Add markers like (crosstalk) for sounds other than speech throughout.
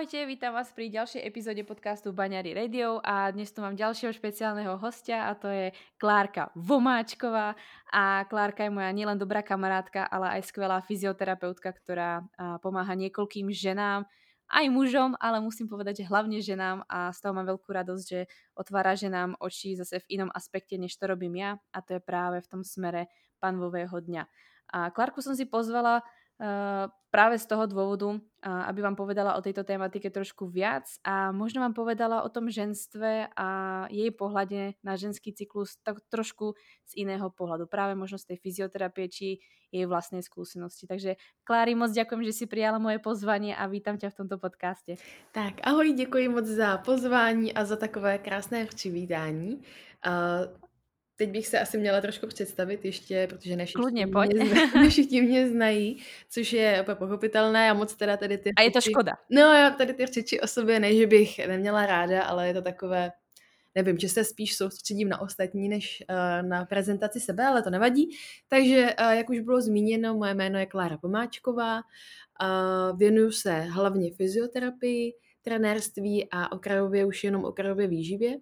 Ahojte, vítam vás pri ďalšej epizóde podcastu Baňary Radio a dnes tu mám ďalšieho špeciálneho hostia a to je Klárka Vomáčková. A Klárka je moja nielen dobrá kamarátka, ale aj skvelá fyzioterapeutka, ktorá pomáha niekoľkým ženám, aj mužom, ale musím povedať, že hlavne ženám. A z toho mám veľkú radosť, že otvára ženám oči zase v inom aspekte, než to robím ja. A to je práve v tom smere panvového dňa. A Klárku som si pozvala Uh, práve z toho dôvodu, aby vám povedala o tejto tematike trošku viac a možno vám povedala o tom ženstve a jej pohľade na ženský cyklus tak trošku z iného pohľadu. Práve možno z tej fyzioterapie či jej vlastnej skúsenosti. Takže Klári, moc ďakujem, že si prijala moje pozvanie a vítam ťa v tomto podcaste. Tak, ahoj, děkuji moc za pozvání a za takové krásné přivítání. Uh, teď bych se asi měla trošku představit ještě, protože ne všichni, Kludně, pojď. Mě, (laughs) ne všichni mě znají, což je úplně pochopitelné a moc teda tady ty... A je to škoda. No já tady ty řeči o sobě, ne, že bych neměla ráda, ale je to takové, nevím, že se spíš soustředím na ostatní, než uh, na prezentaci sebe, ale to nevadí. Takže, uh, jak už bylo zmíněno, moje jméno je Klára Pomáčková, uh, věnuju se hlavně fyzioterapii, trenérství a okrajově už jenom okrajově výživě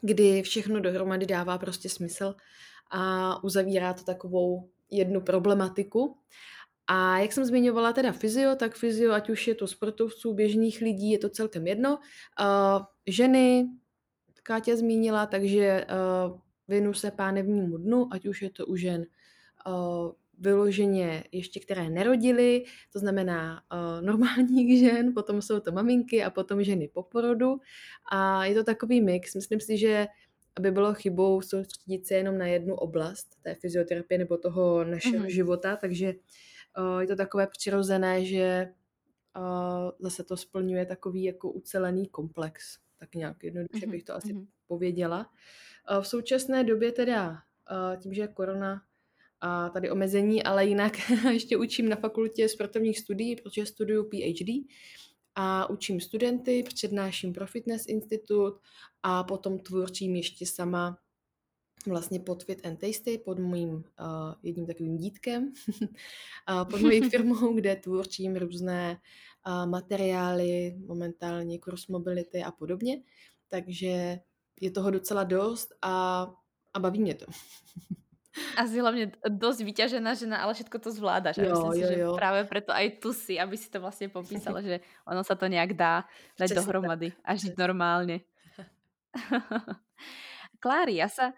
kdy všechno dohromady dává prostě smysl a uzavírá to takovou jednu problematiku. A jak jsem zmiňovala teda fyzio, tak fyzio, ať už je to sportovců, běžných lidí, je to celkem jedno. Uh, ženy, Káťa zmínila, takže uh, věnu se pánevnímu dnu, ať už je to u žen uh, vyloženě ještě které nerodily, to znamená uh, normálních (laughs) žen, potom jsou to maminky a potom ženy po porodu a je to takový mix. Myslím si, že aby bylo chybou soustředit se jenom na jednu oblast té fyzioterapie nebo toho našeho mm-hmm. života, takže uh, je to takové přirozené, že uh, zase to splňuje takový jako ucelený komplex, tak nějak jednoduše mm-hmm. bych to asi mm-hmm. pověděla. Uh, v současné době teda tím, že korona a tady omezení, ale jinak (laughs) ještě učím na fakultě sportovních studií, protože studuju PhD a učím studenty, přednáším pro Fitness Institut a potom tvůrčím ještě sama vlastně pod Fit and Tasty, pod mojím uh, jedním takovým dítkem, (laughs) pod mojí (laughs) firmou, kde tvůrčím různé uh, materiály, momentálně cross mobility a podobně. Takže je toho docela dost a, a baví mě to. Asi hlavne dosť vyťažená žena, ale všetko to zvládaš. Jo, a myslím jo, si, že jo. práve preto aj tu si, aby si to vlastne popísala, že ono sa to nejak dá dať Přesně dohromady tak. a žiť normálne. (laughs) Klári, ja sa,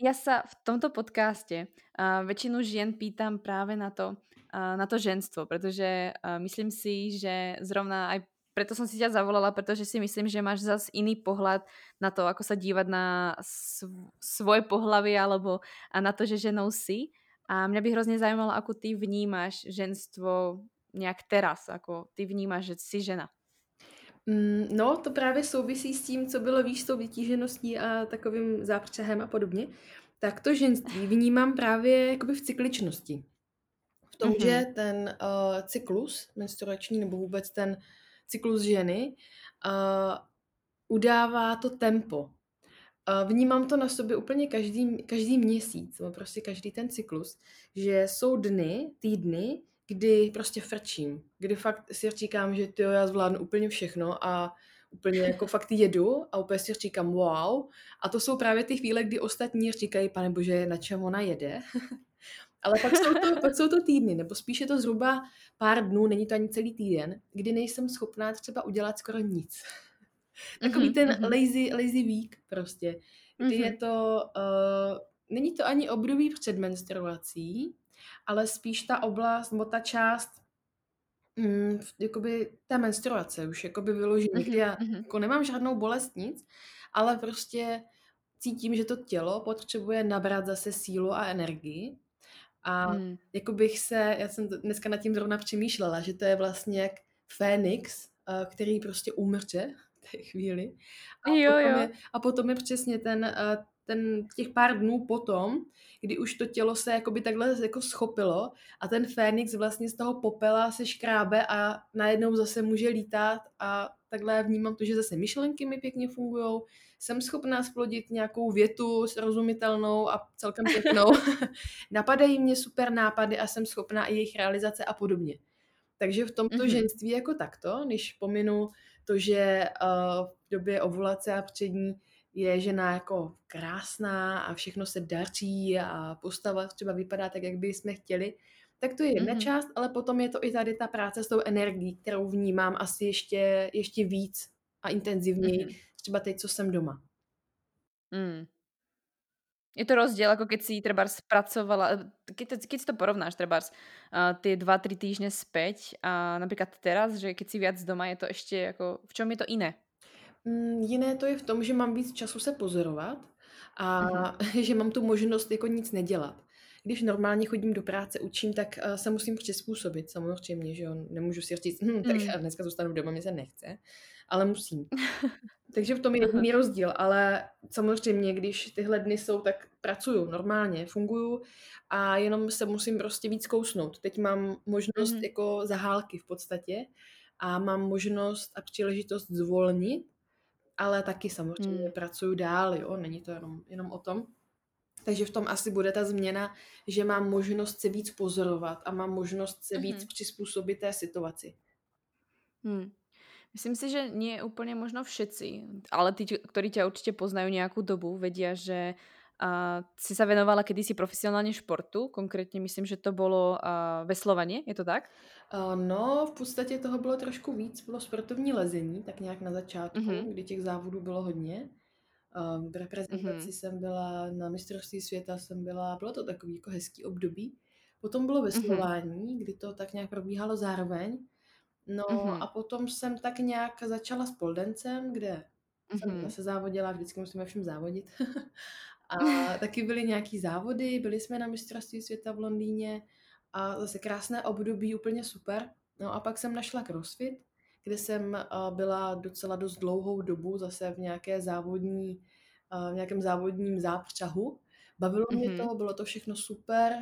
ja sa v tomto podcaste uh, väčšinu žien pýtam práve na to, uh, na to ženstvo, pretože uh, myslím si, že zrovna aj preto som si ťa zavolala, pretože si myslím, že máš zase iný pohľad na to, ako sa dívať na sv- svoje pohlavy alebo a na to, že ženou si. A mňa by hrozně zajímalo, ako ty vnímáš ženstvo nějak teraz, ako ty vnímáš, že jsi žena. Mm, no, to právě souvisí s tím, co bylo víš, s tou vytížeností a takovým zápřehem a podobně. Tak to ženství vnímám právě jakoby v cykličnosti. V tom, mm-hmm. že ten uh, cyklus menstruační nebo vůbec ten cyklus ženy uh, udává to tempo. Uh, vnímám to na sobě úplně každý, každý měsíc, nebo prostě každý ten cyklus, že jsou dny, týdny, kdy prostě frčím, kdy fakt si říkám, že tyjo, já zvládnu úplně všechno a úplně (laughs) jako fakt jedu a úplně si říkám wow. A to jsou právě ty chvíle, kdy ostatní říkají, pane bože, na čem ona jede. (laughs) Ale pak jsou, to, pak jsou to týdny, nebo spíš je to zhruba pár dnů, není to ani celý týden, kdy nejsem schopná třeba udělat skoro nic. Takový Mhm, ten mhm. lazy, lazy week prostě, kdy je Mhm. to, uh, není to ani období před menstruací, ale spíš ta oblast, nebo ta část Mm, jakoby té menstruace už jakoby vyloženě, kdy Mhm, já mhm. jako nemám žádnou bolest, nic, ale prostě cítím, že to tělo potřebuje nabrat zase sílu a energii a Mm. jako bych se já jsem dneska nad tím zrovna přemýšlela, že to je vlastně jak Fénix, eh, který prostě umře v té chvíli a Jo, potom jo. je a potom je přesně ten, eh, ten těch pár dnů potom, kdy už to tělo se jakoby takhle jako schopilo a ten Fénix vlastně z toho popela se škrábe a najednou zase může lítat a takhle vnímám to, že zase myšlenky mi pěkně fungujou, jsem schopná splodit nějakou větu srozumitelnou a celkem pěknou. (laughs) Napadají mě super nápady a jsem schopná i jejich realizace a podobně. Takže v tomto Mhm. ženství jako takto, když pominu to, že uh, v době ovulace a přední je žena jako krásná a všechno se daří a postava třeba vypadá tak, jak by jsme chtěli, tak to je jedna Mhm. část, ale potom je to i tady ta práce s tou energií, kterou vnímám asi ještě, ještě víc a intenzivněji, Mhm. Třeba teď, co jsem doma. Mm. Je to rozdiel, ako keď si trebárs pracovala e keď to keď si to porovnáš trebárs, a tie 2-3 týždne späť a napríklad teraz, že keď si viac doma, je to ešte ako v čom je to iné? Mm, jiné to je v tom, že mám víc času se pozorovat a Mhm. (laughs) že mám tu možnost jako nic nedělat. Když normálně chodím do práce, učím, tak uh, se musím přizpůsobit samozřejmě, že jo. Nemůžu si říct, hm, tak Mm. dneska zůstanu doma, mě se nechce, ale musím. (laughs) Takže v tom je jediný rozdíl, ale samozřejmě, když tyhle dny jsou, tak pracuju normálně, funguju a jenom se musím prostě víc kousnout. Teď mám možnost Mhm. jako zahálky v podstatě a mám možnost a příležitost zvolnit, ale taky samozřejmě Mm. pracuju dál, jo, není to jenom, jenom o tom. Takže v tom asi bude ta změna, že mám možnost se víc pozorovat a mám možnost se víc Mhm. přizpůsobit té situaci. Hmm. Myslím si, že nie úplne možno všetci, ale čo ktorí ťa určite poznajú nejakú dobu, vedia, že, a, si sa venovala kedysi profesionálne športu. Konkrétne myslím, že to bolo, a, veslovanie, je to tak? Uh, no, v podstatě toho bylo trošku víc, bylo sportovní lezení, tak nějak na začátku, kdy těch závodů bylo hodně. Uh, v reprezentaci Mhm. jsem byla, na mistrovství světa jsem byla, bylo to takový jako hezký období. Potom bylo Mhm. veslování, kdy to tak nějak probíhalo zároveň. No Mhm. a potom jsem tak nějak začala s poldencem, kde jsem Mhm. zase závodila, vždycky musíme všem závodit. (laughs) a (laughs) taky byly nějaký závody, byli jsme na mistrovství světa v Londýně a zase krásné období, úplně super. No a pak jsem našla CrossFit, kde jsem uh, byla docela dost dlouhou dobu zase v nějaké závodní, uh, v nějakém závodním zápřahu. Bavilo mě Mhm. to, bylo to všechno super.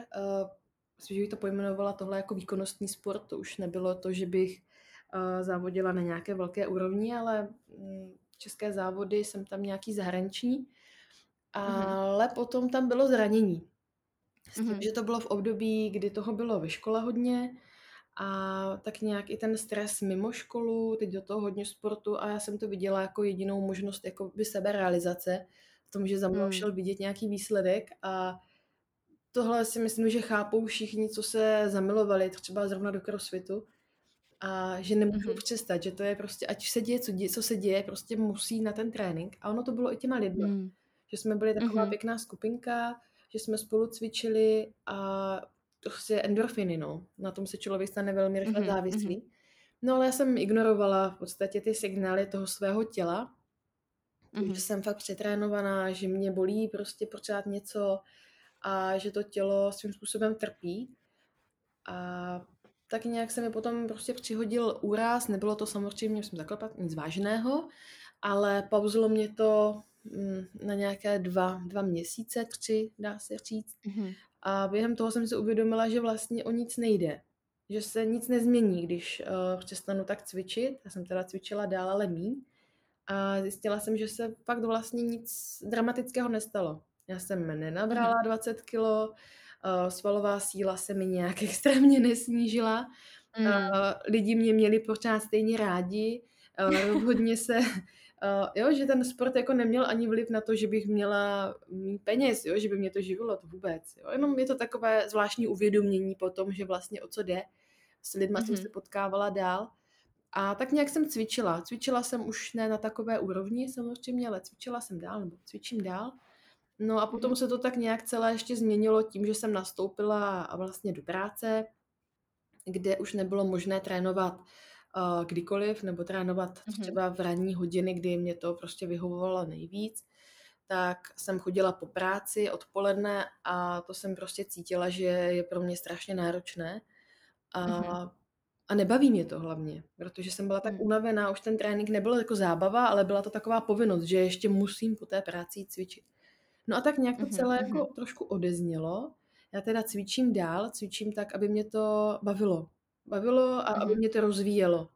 Myslím, že bych to pojmenovala tohle jako výkonnostní sport. To už nebylo to, že bych závodila na nějaké velké úrovni, ale um, české závody jsem tam nějaký zahraniční. Mhm. Ale potom tam bylo zranění. S tím, Mhm. že to bylo v období, kdy toho bylo ve škole hodně a tak nějak i ten stres mimo školu, teď do toho hodně sportu a já jsem to viděla jako jedinou možnost jako by seberealizace v tom, že za mnou Mm. šel vidět nějaký výsledek a tohle si myslím, že chápou všichni, co se zamilovali třeba zrovna do crossfitu a že nemůžou Mhm. přestat, že to je prostě, ať se děje, co, děje, co se děje, prostě musí na ten trénink a ono to bylo i těma lidma, Mm. že jsme byli taková Mhm. pěkná skupinka, že jsme spolu cvičili a prostě endorfiny, no. Na tom se člověk stane velmi rychle Mhm. Mhm. závislý. No ale já jsem ignorovala v podstatě ty signály toho svého těla, že Mhm. jsem fakt přetrénovaná, že mě bolí prostě pořád něco a že to tělo svým způsobem trpí. A tak nějak se mi potom prostě přihodil úraz, nebylo to samozřejmě, musím zaklepat, nic vážného, ale pauzilo mě to mm, na nějaké dva, dva měsíce, tři, dá se říct. Mhm. A během toho jsem si uvědomila, že vlastně o nic nejde. Že se nic nezmění, když uh, přestanu tak cvičit. Já jsem teda cvičila dál, ale míň. A zjistila jsem, že se fakt vlastně nic dramatického nestalo. Já jsem nenabrala Mhm. 20 kilo, uh, svalová síla se mi nějak (laughs) extrémně nesnížila. Mm. Uh, lidi mě měli pořád stejně rádi. Uh, rozhodně se, uh, (laughs) jo, že ten sport jako neměl ani vliv na to, že bych měla mít peněz, jo, že by mě to živilo, to vůbec. Jo. Jenom je to takové zvláštní uvědomění po tom, že vlastně o co jde. S lidma jsem se Mhm. potkávala dál. A tak nějak jsem cvičila. Cvičila jsem už ne na takové úrovni samozřejmě, ale cvičila jsem dál, nebo cvičím dál. No a potom Mhm. se to tak nějak celé ještě změnilo tím, že jsem nastoupila a vlastně do práce. kde už nebylo možné trénovat uh, kdykoliv, nebo trénovat Mhm. třeba v ranní hodiny, kdy mě to prostě vyhovovalo nejvíc, tak jsem chodila po práci odpoledne a to jsem prostě cítila, že je pro mě strašně náročné. A, Mhm. a nebaví mě to hlavně, protože jsem byla tak Mm. unavená, už ten trénink nebyl jako zábava, ale byla to taková povinnost, že ještě musím po té práci cvičit. No a tak nějak to celé jako trošku odeznělo. Já teda cvičím dál, cvičím tak, aby mě to bavilo. Bavilo a aby mě to rozvíjelo.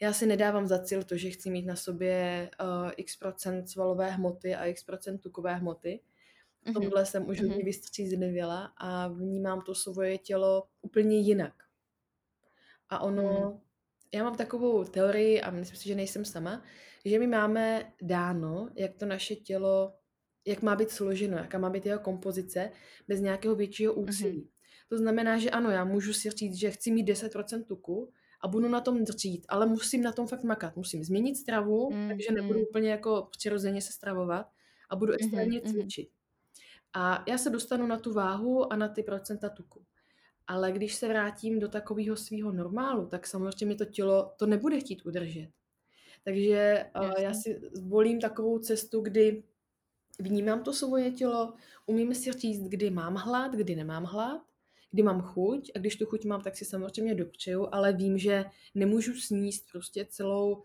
Já si nedávám za cíl to, že chci mít na sobě uh, x procent svalové hmoty a x procent tukové hmoty. V tomhle jsem už hodně vystřízlivěla a vnímám to svoje tělo úplně jinak. A Mm. ono, já mám takovou teorii a myslím si, že nejsem sama, že my máme dáno, jak to naše tělo, jak má být složeno, jaká má být jeho kompozice, bez nějakého většího Mhm. úsilí. To znamená, že ano, já můžu si říct, že chci mít 10% tuku a budu na tom dřít, ale musím na tom fakt makat. Musím změnit stravu, Mm, takže nebudu úplně jako přirozeně se stravovat a budu Mhm, extrémně mhm. cvičit. A já se dostanu na tu váhu a na ty procenta tuku. Ale když se vrátím do takového svého normálu, tak samozřejmě to tělo to nebude chtít udržet. Takže uh, já si zvolím takovou cestu, kdy vnímám to svoje tělo, umím si říct, kdy mám hlad, kdy nemám hlad, kdy mám chuť a když tu chuť mám, tak si samozřejmě dopřeju, ale vím, že nemůžu sníst prostě celou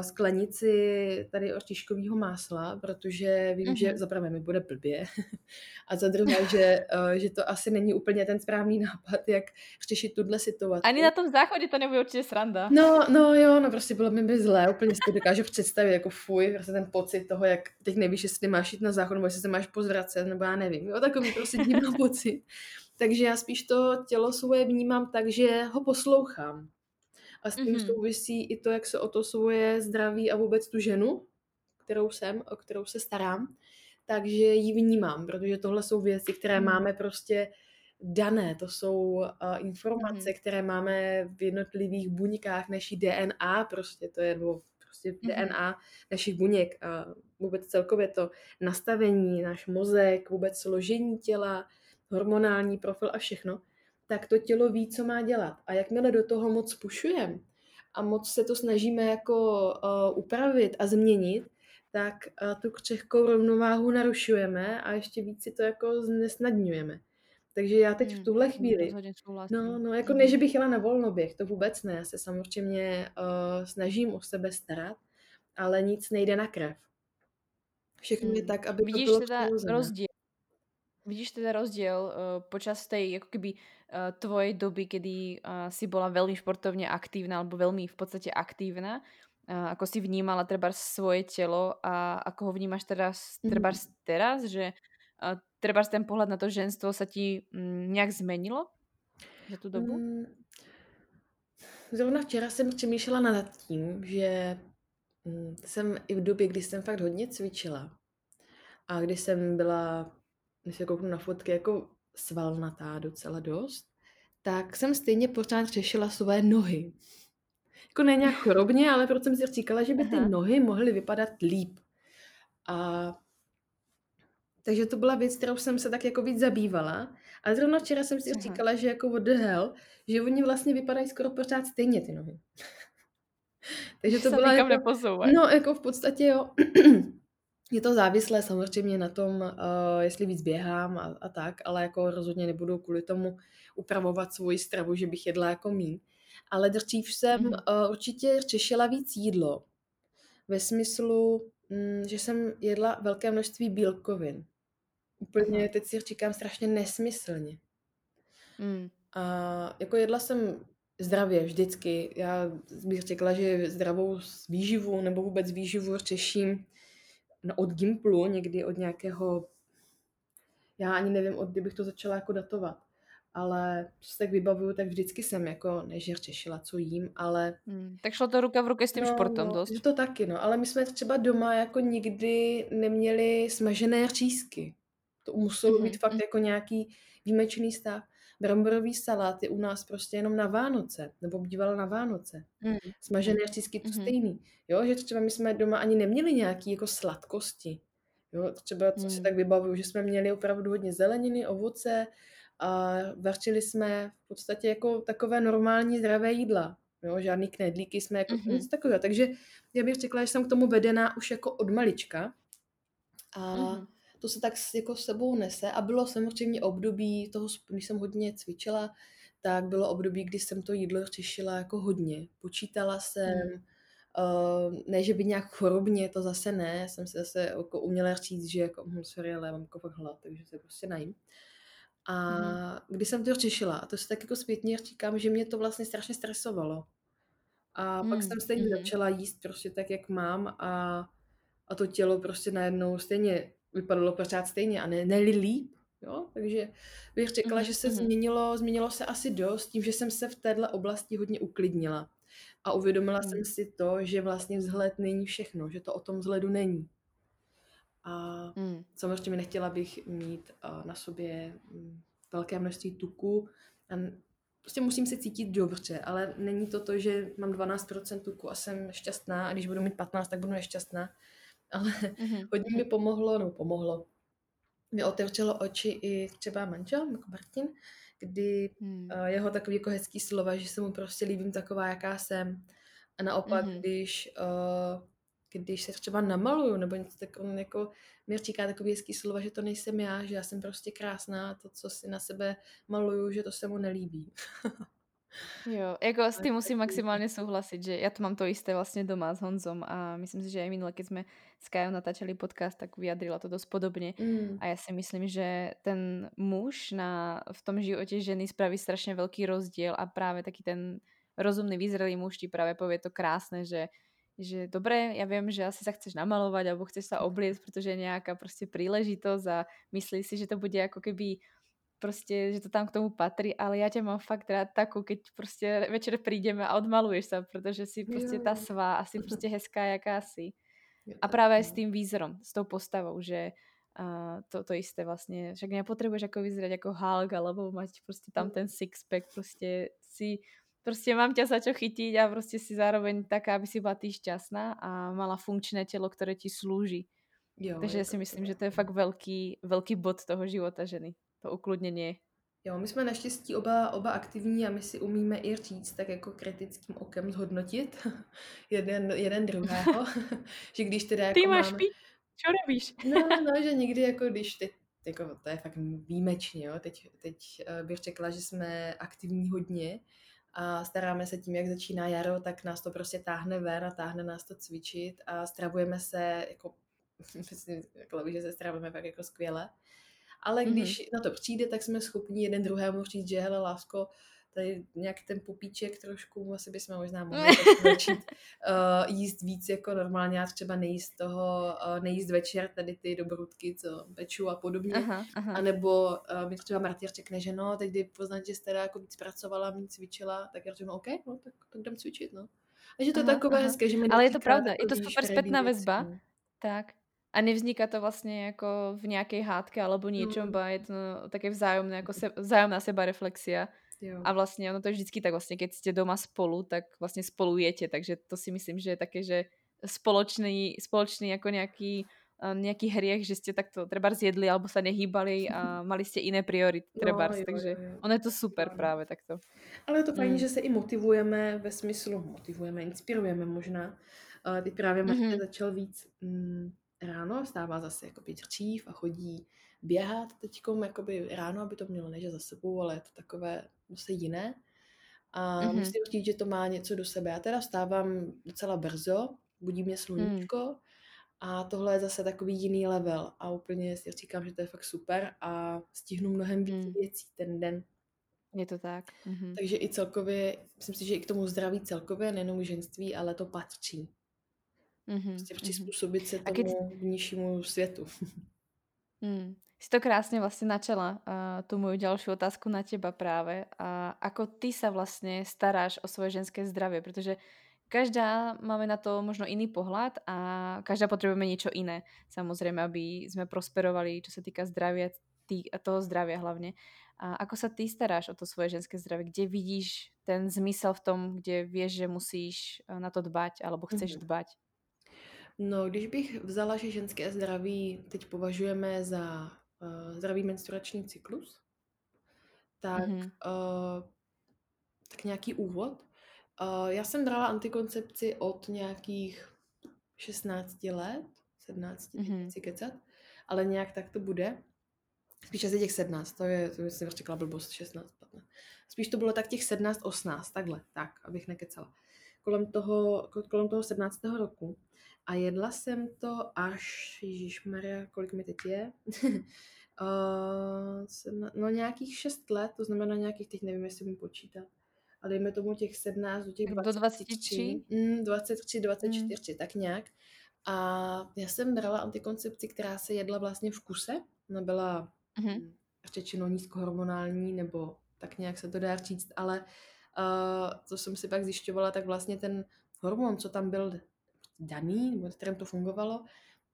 sklenici tady ortiškového másla, protože vím, že Mhm. za prvé mi bude blbě (laughs) a za druhé, že, uh, že to asi není úplně ten správný nápad, jak řešit tuhle situaci. Ani na tom záchodě to nebude určitě sranda. No, no jo, no prostě bylo mi by zlé, úplně si to dokážu představit, jako fuj, prostě ten pocit toho, jak teď nevíš, jestli máš jít na záchod, nebo jestli se máš pozvracet, nebo já nevím, jo, takový prostě divný (laughs) pocit. Takže já spíš to tělo svoje vnímám tak, že ho poslouchám. A s tím Mhm. souvisí i to, jak se o to svoje zdraví a vůbec tu ženu, kterou jsem, o kterou se starám, takže ji vnímám, protože tohle jsou věci, které Mhm. máme prostě dané, to jsou uh, informace, Mhm. které máme v jednotlivých buňkách naší DNA, prostě to je nebo prostě v Mhm. DNA našich buněk a vůbec celkově to nastavení, náš mozek, vůbec složení těla, hormonální profil a všechno, tak to tělo ví, co má dělat. A jakmile do toho moc pušujeme a moc se to snažíme jako uh, upravit a změnit, tak uh, tu křehkou rovnováhu narušujeme a ještě víc si to jako znesnadňujeme. Takže já teď v Mm, tuhle chvíli, no, no, jako ne, že bych jela na volnoběh, to vůbec ne, já se samozřejmě uh, snažím o sebe starat, ale nic nejde na krev. Všechno je Mm. tak, aby to Vidíš bylo teda přirozené. Vidíš teda rozdiel, uh, počas tej ako keby, uh, tvojej doby, kedy, uh, si bola veľmi športovne aktívna alebo veľmi v podstate aktívna, uh, ako si vnímala trebárs svoje telo a ako ho vnímaš teraz Mhm. trebárs teraz, že, uh, trebárs ten pohľad na to ženstvo sa ti, mm, nejak zmenilo za tú dobu? Mm. Zrovna včera jsem přemýšlela nad tím, že mm, jsem i v době, kdy jsem fakt hodně cvičila a kdy jsem byla, když se kouknu na fotky, jako svalnatá docela dost, tak jsem stejně pořád řešila své nohy. Jako ne nějak chorobně, ale proto jsem si říkala, že by ty Aha. nohy mohly vypadat líp. A takže to byla věc, kterou jsem se tak jako víc zabývala. A zrovna včera jsem si Aha. říkala, že jako what the hell, že oni vlastně vypadají skoro pořád stejně ty nohy. (laughs) Takže Že to byla jako, no jako v podstatě jo, (clears throat) (clears throat) je to závislé samozřejmě na tom, uh, jestli víc běhám a, a tak, ale jako rozhodně nebudu kvůli tomu upravovat svoji stravu, že bych jedla jako míň. Ale dřív jsem uh, určitě řešila víc jídlo. Ve smyslu, mm, že jsem jedla velké množství bílkovin. Úplně, teď si říkám strašně nesmyslně. Mm. A jako jedla jsem zdravě vždycky. Já bych řekla, že zdravou výživu nebo vůbec výživu řeším no, od Gimplu, někdy od nějakého, já ani nevím, od kdy bych to začala jako datovat. Ale co se tak vybavuju, tak vždycky jsem jako, ne že řešila, co jím, ale Mm. Tak šlo to ruka v ruke s tým no, športom no, dosť. že to taky, no. Ale my jsme třeba doma jako nikdy neměli smažené řízky. To muselo Mhm, být fakt mhm. jako nějaký výjimečný stav. Bramborový salát je u nás prostě jenom na Vánoce, nebo býval na Vánoce. Mm. Smažené řízky to Mhm. stejný. Jo, že třeba my jsme doma ani neměli nějaký jako sladkosti. Jo, třeba co si Mm. tak vybavuju, že jsme měli opravdu hodně zeleniny, ovoce a vařili jsme v podstatě jako takové normální zdravé jídla. Jo, žádný knedlíky jsme jako Mhm. nic takového. Takže já bych řekla, že jsem k tomu vedená už jako od malička. A Mhm. To se tak jako s sebou nese. A bylo samozřejmě období toho, když jsem hodně cvičila, tak bylo období, kdy jsem to jídlo řešila jako hodně. Počítala jsem, Mm. uh, ne, že by nějak chorobně, to zase ne, jsem se zase jako uměla říct, že jako, hm, sorry, ale já mám jako hlad, takže se prostě najím. A Mhm. když jsem to řešila, a to si tak jako zpětně říkám, že mě to vlastně strašně stresovalo. A pak Mm. jsem stejně Mhm. začala jíst prostě tak, jak mám a, a to tělo prostě najednou stejně vypadalo pořád stejně a ne, ne líp. Jo? Takže bych řekla, Mhm. že se Mhm. změnilo, změnilo se asi dost tím, že jsem se v téhle oblasti hodně uklidnila. A uvědomila Mm. jsem si to, že vlastně vzhled není všechno, že to o tom vzhledu není. A Mm. samozřejmě nechtěla bych mít uh, na sobě mm, velké množství tuku a prostě musím se cítit dobře, ale není to to, že mám 12% tuku a jsem šťastná a když budu mít 15, tak budu nešťastná. (laughs) Ale Mhm. hodně mi pomohlo, nebo pomohlo, mi otevřelo oči i třeba manžel, jako Martin, kdy Mm. uh, jeho takový jako hezký slova, že se mu prostě líbím taková, jaká jsem. A naopak, Mhm. když, uh, když se třeba namaluju, nebo něco tak on jako mi říká takový hezký slova, že to nejsem já, že já jsem prostě krásná, to, co si na sebe maluju, že to se mu nelíbí. (laughs) Jo, jako s tým musím maximálne súhlasiť, že ja to mám to isté vlastne doma s Honzom a myslím si, že aj minule, keď sme s Kajou natáčali podcast, tak vyjadrila to dosť podobne. Mm, A ja si myslím, že ten muž na, v tom živote ženy spraví strašne veľký rozdiel a práve taký ten rozumný, vyzrelý muž ti práve povie to krásne, že že dobre, ja viem, že asi sa chceš namalovať alebo chceš sa obliecť, pretože je nejaká proste príležitosť a myslíš si, že to bude ako keby proste, že to tam k tomu patrí, ale ja ťa mám fakt rád takú, keď proste večer prídeme a odmaluješ sa, pretože si proste Jo, jo. svá a si (laughs) proste hezká, jaká si. A tak, s no. tým výzorom, s tou postavou, že uh, to, to isté vlastne, však nepotrebuješ ako vyzerať ako Hulk, alebo mať proste tam ten six-pack, proste si, proste mám ťa za čo chytiť a proste si zároveň taká, aby si bola ty šťastná a mala funkčné telo, ktoré ti slúži. Jo, Takže si myslím, že to je fakt veľký, veľký bod toho života ženy. To ukludnenie. Jo, my jsme naštěstí oba, oba aktivní a my si umíme i říct tak jako kritickým okem zhodnotit (laughs) jeden, jeden druhého, (laughs) že když teda jako Ty máš máme... piť, čo robíš? No, no, že někdy jako když teď, jako to je fakt výjimečně, jo, teď, teď eh, bych řekla, že jsme aktivní hodně a staráme se tím, jak začíná jaro, tak nás to prostě táhne ven a táhne nás to cvičit a stravujeme se jako, (laughs) myslím, jako, že se stravujeme fakt jako skvěle. Ale Mhm. když na to přijde, tak jsme schopni jeden druhému říct, že hele, lásko, tady nějak ten pupíček trošku, asi bychom možná mohli (laughs) začít uh, jíst víc jako normálně, já třeba nejíst toho, uh, nejíst večer tady ty dobrutky, co peču a podobně. Aha, aha. A nebo uh, mi třeba Martě řekne, že no, teď kdy poznat, že jste teda jako víc pracovala, víc cvičila, tak já řeknu, OK, no, tak, tak jdem cvičit, no. A že to je Aha, takové aha. hezké, že mi Ale je to pravda, je to super věci, väzba. no. Tak. A nevzniká to vlastne ako v nejakej hádke alebo niečom, Mm. je to také vzájomné, ako se, vzájomná seba reflexia. Jo. A vlastne ono to je vždycky tak vlastne, keď ste doma spolu, tak vlastne spolu jete, takže to si myslím, že je také, že spoločný, spoločný ako nejaký eh, nejaký hriech, že ste takto treba zjedli alebo sa nehýbali a (laughs) mali ste iné priority No, trebárs, jo, takže jo, jo. ono je to super Ano. práve takto. Ale je to fajn, Mm. že se i motivujeme ve smyslu, motivujeme, inspirujeme možná. Uh, teď právě Martin Mhm. začal víc mm, ráno, stává zase jakoby dřív a chodí běhat teďkom jakoby ráno, aby to mělo neže za sebou, ale je to takové zase jiné. A Mhm. musím říct, že to má něco do sebe. Já teda stávám docela brzo, budí mě sluníčko a tohle je zase takový jiný level a úplně si říkám, že to je fakt super a stihnu mnohem víc Mm. věcí ten den. Je to tak. Mhm. Takže i celkově, myslím si, že i k tomu zdraví celkově, nejenom ženství, ale to patří. Mhm. Prostě Mhm. přizpůsobit se tomu vnějšímu světu. (laughs) Mm. Si to krásne vlastne načala uh, tú moju ďalšiu otázku na teba práve. A ako ty sa vlastne staráš o svoje ženské zdravie, pretože každá máme na to možno iný pohľad a každá potrebujeme niečo iné. Samozrejme, aby sme prosperovali, čo sa týka zdravia, tý, toho zdravia hlavne. A ako sa ty staráš o to svoje ženské zdravie? Kde vidíš ten zmysel v tom, kde vieš, že musíš eh, na to dbať alebo chceš Mhm. dbať? No, když bych vzala, že ženské zdraví teď považujeme za uh, zdravý menstruační cyklus, tak, Mhm. uh, tak nějaký úvod. Uh, já jsem brala antikoncepci od nějakých 16 let, 17, teď Mhm. nechci kecat, ale nějak tak to bude. Spíš asi těch 17, to je, to jsem řekla blbost, 16, 15. Spíš to bylo tak těch 17, 18, takhle, tak, abych nekecala. Kolem toho, kolem toho 17. roku. A jedla jsem to až, Maria, kolik mi teď je? (laughs) uh, no nějakých 6 let, to znamená nějakých, teď nevím, jestli mi počítat. A dejme tomu těch 17 do těch 23. Do 23? Mm, 23, 24, mm. tak nějak. A já jsem brala antikoncepci, která se jedla vlastně v kuse. Ona byla Mhm. řečeno nízkohormonální, nebo tak nějak se to dá říct, ale uh, co jsem si pak zjišťovala, tak vlastně ten hormon, co tam byl daný, nebo kterým to fungovalo,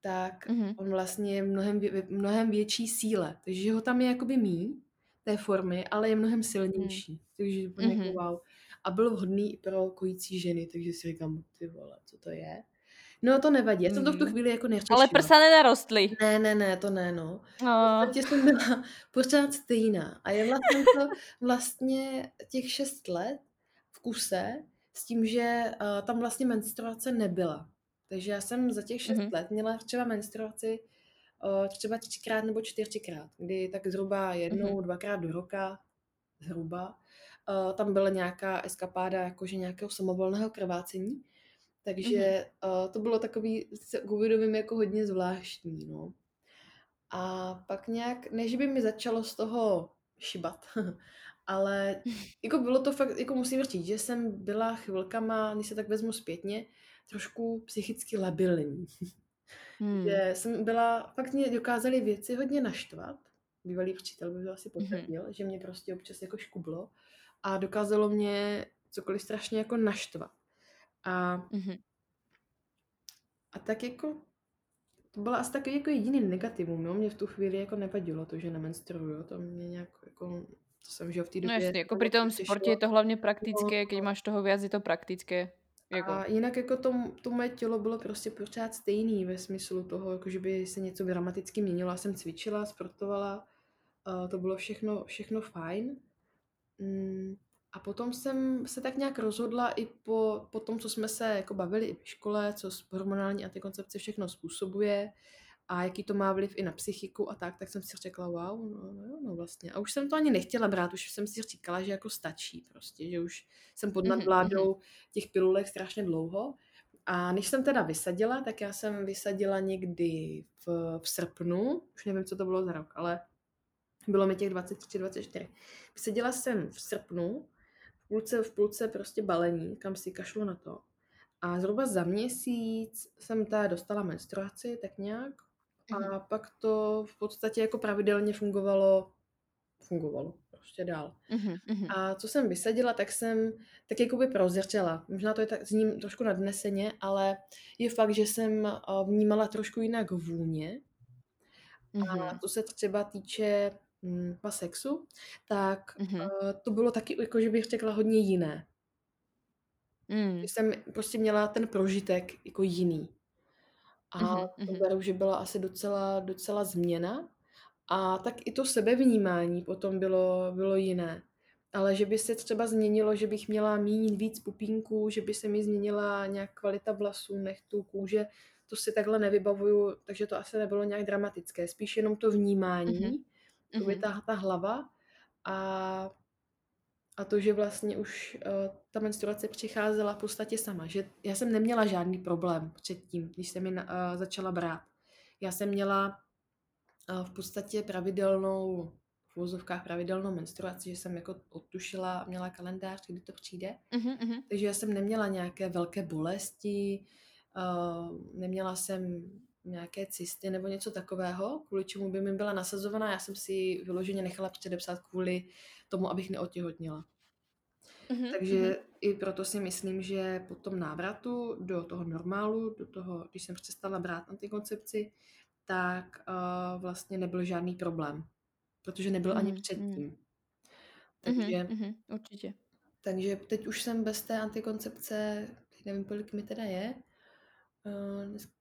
tak Mhm. on vlastně je mnohem, vě- mnohem větší síle. Takže ho tam je jakoby mý, té formy, ale je mnohem silnější. Takže úplně jako Mhm. wow. A byl vhodný i pro kojící ženy, takže si říkám, ty vole, co to je? No to nevadí, já jsem to v tu Mm. chvíli jako neřešila. Ale prsa nenarostly. Ne, ne, ne, to ne, no. V Oh. podstatě jsem byla (laughs) pořád stejná. A jedla jsem to vlastně těch šest let v kuse s tím, že uh, tam vlastně menstruace nebyla. Takže já jsem za těch šest Mhm. let měla třeba menstruaci uh, třeba třikrát nebo čtyřikrát, kdy tak zhruba jednou, Mhm. dvakrát do roka, zhruba. Uh, tam byla nějaká eskapáda jakože nějakého samovolného krvácení. Takže uh, to bylo takový, se uvědomím, jako hodně zvláštní, no. A pak nějak, ne, že by mi začalo z toho šibat, (laughs) ale (laughs) jako bylo to fakt, jako musím říct, že jsem byla chvilkama, když se tak vezmu zpětně, trošku psychicky labilní. (laughs) Hmm. Že jsem byla, fakt mě dokázaly věci hodně naštvat. Bývalý přítel by to asi Mhm. potvrdil, že mě prostě občas jako škublo a dokázalo mě cokoliv strašně jako naštvat. A, Mhm. a tak jako to byla asi takový jako jediný negativum, jo? Mě v tu chvíli jako nevadilo to, že nemenstruuju, to mě nějak jako, to jsem, že v té No době... jasně, jako pri tom sporte je to hlavne No, praktické, keď máš toho viac, je to praktické. Jako. A jinak jako to, to moje tělo bylo prostě pořád stejný ve smyslu toho, jako že by se něco dramaticky měnilo. Já jsem cvičila, sportovala, uh, to bylo všechno, všechno fajn. Mm, a potom jsem se tak nějak rozhodla i po, po tom, co jsme se jako bavili i v škole, co hormonální antikoncepce všechno způsobuje a jaký to má vliv i na psychiku a tak, tak jsem si řekla, wow, no, no, no vlastně. A už jsem to ani nechtěla brát, už jsem si říkala, že jako stačí prostě, že už jsem pod Mhm, nadvládou těch pilulek strašně dlouho. A než jsem teda vysadila, tak já jsem vysadila někdy v, v srpnu, už nevím, co to bylo za rok, ale bylo mi těch 23, 24. Vysadila jsem v srpnu, v půlce, v půlce prostě balení, kam si kašlu na to. A zhruba za měsíc jsem ta dostala menstruaci, tak nějak. A Mhm. pak to v podstatě jako pravidelně fungovalo, fungovalo prostě dál. Mhm, mhm. A co jsem vysadila, tak jsem tak jakoby prozřela. Možná to je tak, zním trošku nadneseně, ale je fakt, že jsem a, vnímala trošku jinak vůně. A Mhm. co se třeba týče mm, pa sexu, tak Mhm. uh, to bylo taky, jako že bych řekla, hodně jiné. Mm. Že jsem prostě měla ten prožitek jako jiný. A Mhm, to mhm. beru, že byla asi docela, docela změna. A tak i to sebevnímání potom bylo, bylo jiné. Ale že by se třeba změnilo, že bych měla mít víc pupínků, že by se mi změnila nějak kvalita vlasů, nechtů, kůže, to si takhle nevybavuju, takže to asi nebylo nějak dramatické. Spíš jenom to vnímání, Mhm, mhm. ta, ta hlava a, a to, že vlastně už uh, ta menstruace přicházela v podstatě sama. Že já jsem neměla žádný problém předtím, když jsem ji uh, začala brát. Já jsem měla uh, v podstatě pravidelnou, v úzovkách pravidelnou menstruaci, že jsem jako odtušila, měla kalendář, kdy to přijde. Mhm. Takže já jsem neměla nějaké velké bolesti, uh, neměla jsem nějaké cysty nebo něco takového, kvůli čemu by mi byla nasazovaná. Já jsem si ji vyloženě nechala předepsat kvůli tomu, abych neotěhotněla. Mhm, Takže mhm. i proto si myslím, že po tom návratu do toho normálu, do toho, když jsem přestala brát antikoncepci, tak uh, vlastně nebyl žádný problém. Protože nebyl ani Mhm, předtím. mhm. Takže, Mhm, mhm. Určite. takže teď už jsem bez té antikoncepce, nevím, kolik mi teda je,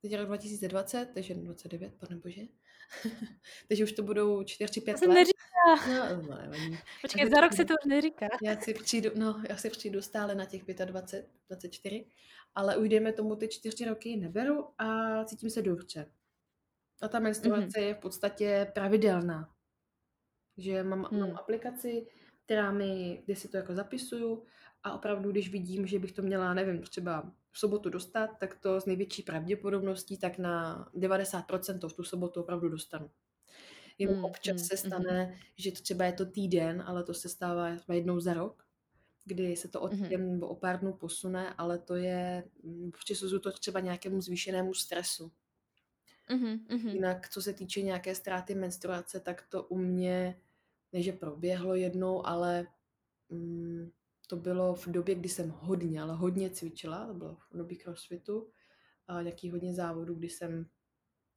teď je rok 2020, takže 29, pane bože. (laughs) takže už to budou 4 či 5 To se let. neříká. No, no. Počkej, za rok se to už neříká. Já si přijdu, no, já si přijdu stále na těch 25, 24, ale už dejme tomu ty 4 roky neberu a cítím se dobře. A ta menstruace mm-hmm. je v podstatě pravidelná. Že mám, hmm. mám aplikaci, která mi, kde si to jako zapisuju a opravdu, když vidím, že bych to měla, nevím, třeba v sobotu dostat, tak to s největší pravděpodobností tak na 90% to v tu sobotu opravdu dostanu. Jen hmm, občas hmm, se mhm. stane, hmm. že to třeba je to týden, ale to se stává jednou za rok, kdy se to o týden hmm. nebo o pár dnů posune, ale to je, přisuzuju to třeba nějakému zvýšenému stresu. Mm-hmm. Jinak, co se týče nějaké ztráty menstruace, tak to u mě, neže proběhlo jednou, ale mm, to bylo v době, kdy jsem hodně, ale hodně cvičila, to bylo v době crossfitu, a nějakých hodně závodů, kdy jsem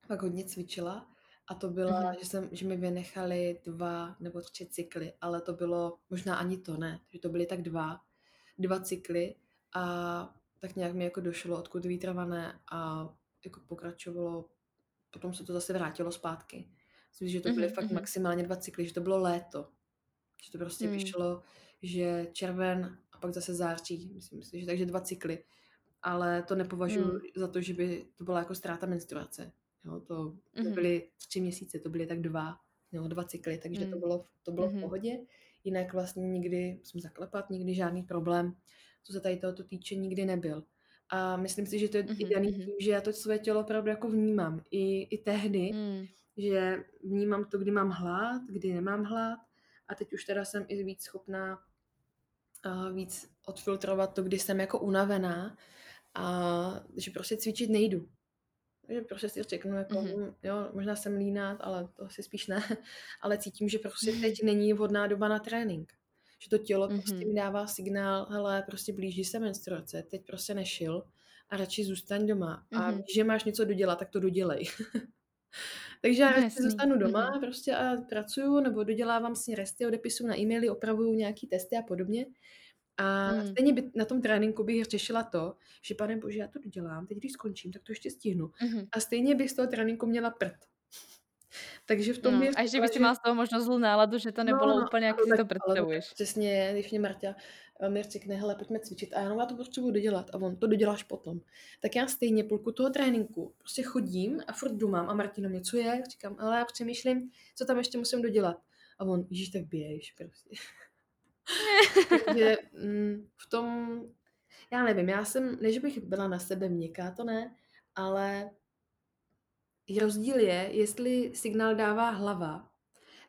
pak hodně cvičila a to bylo, mm-hmm. že, jsem, že mi vynechali dva nebo tři cykly, ale to bylo možná ani to ne, že to byly tak dva, dva cykly a tak nějak mi jako došlo, odkud výtravané a jako pokračovalo potom se to zase vrátilo zpátky. Myslím, že to byly mm-hmm. fakt maximálně dva cykly, že to bylo léto. Že to prostě mm. vyšlo, že červen a pak zase září, myslím si, že takže dva cykly. Ale to nepovažuji mm. za to, že by to byla jako ztráta menstruace. Jo, to mm-hmm. byly tři měsíce, to byly tak dva, jo, dva cykly, takže mm. to bylo, to bylo mm-hmm. v mhm. pohodě. Jinak vlastně nikdy, musím zaklepat, nikdy žádný problém, co se tady tohoto týče, nikdy nebyl. A myslím si, že to je mm-hmm. i daný tím, že já to své tělo opravdu jako vnímám. I, i tehdy, mm. že vnímám to, kdy mám hlad, kdy nemám hlad. A teď už teda jsem i víc schopná uh, víc odfiltrovat to, kdy jsem jako unavená a že prostě cvičit nejdu. Takže prostě si řeknu, jako, mm-hmm. jo, možná jsem líná, ale to asi spíš ne, (laughs) ale cítím, že prostě teď není vhodná doba na trénink že to tělo mm-hmm. prostě mi dává signál, hele, prostě blíží se menstruace, teď prostě nešil a radši zůstaň doma. Mm-hmm. A když máš něco dodělat, tak to dodělej. (laughs) Takže já radši zůstanu doma mm-hmm. prostě a pracuju, nebo dodělávám si resty, odepisuju na e-maily, opravuju nějaký testy a podobně. A mm. stejně by na tom tréninku bych řešila to, že pane bože, já to dodělám, teď když skončím, tak to ještě stihnu. Mm-hmm. A stejně bych z toho tréninku měla prd. Takže v tom no, A že by si mal z toho možno zlou náladu, že to no, nebylo no, úplně, jak si to představuješ. Přesně, když mě Marta mi řekne, hele, pojďme cvičit a já, no, já to potřebuji dodělat a on, to doděláš potom. Tak já stejně půlku toho tréninku prostě chodím a furt dumám a Martina mě, co je? Říkám, ale já přemýšlím, co tam ještě musím dodělat. A on, ježíš, tak běž prostě. (laughs) Takže mm, v tom, já nevím, já jsem, než bych byla na sebe měkká, to ne, ale rozdíl je, jestli signál dává hlava,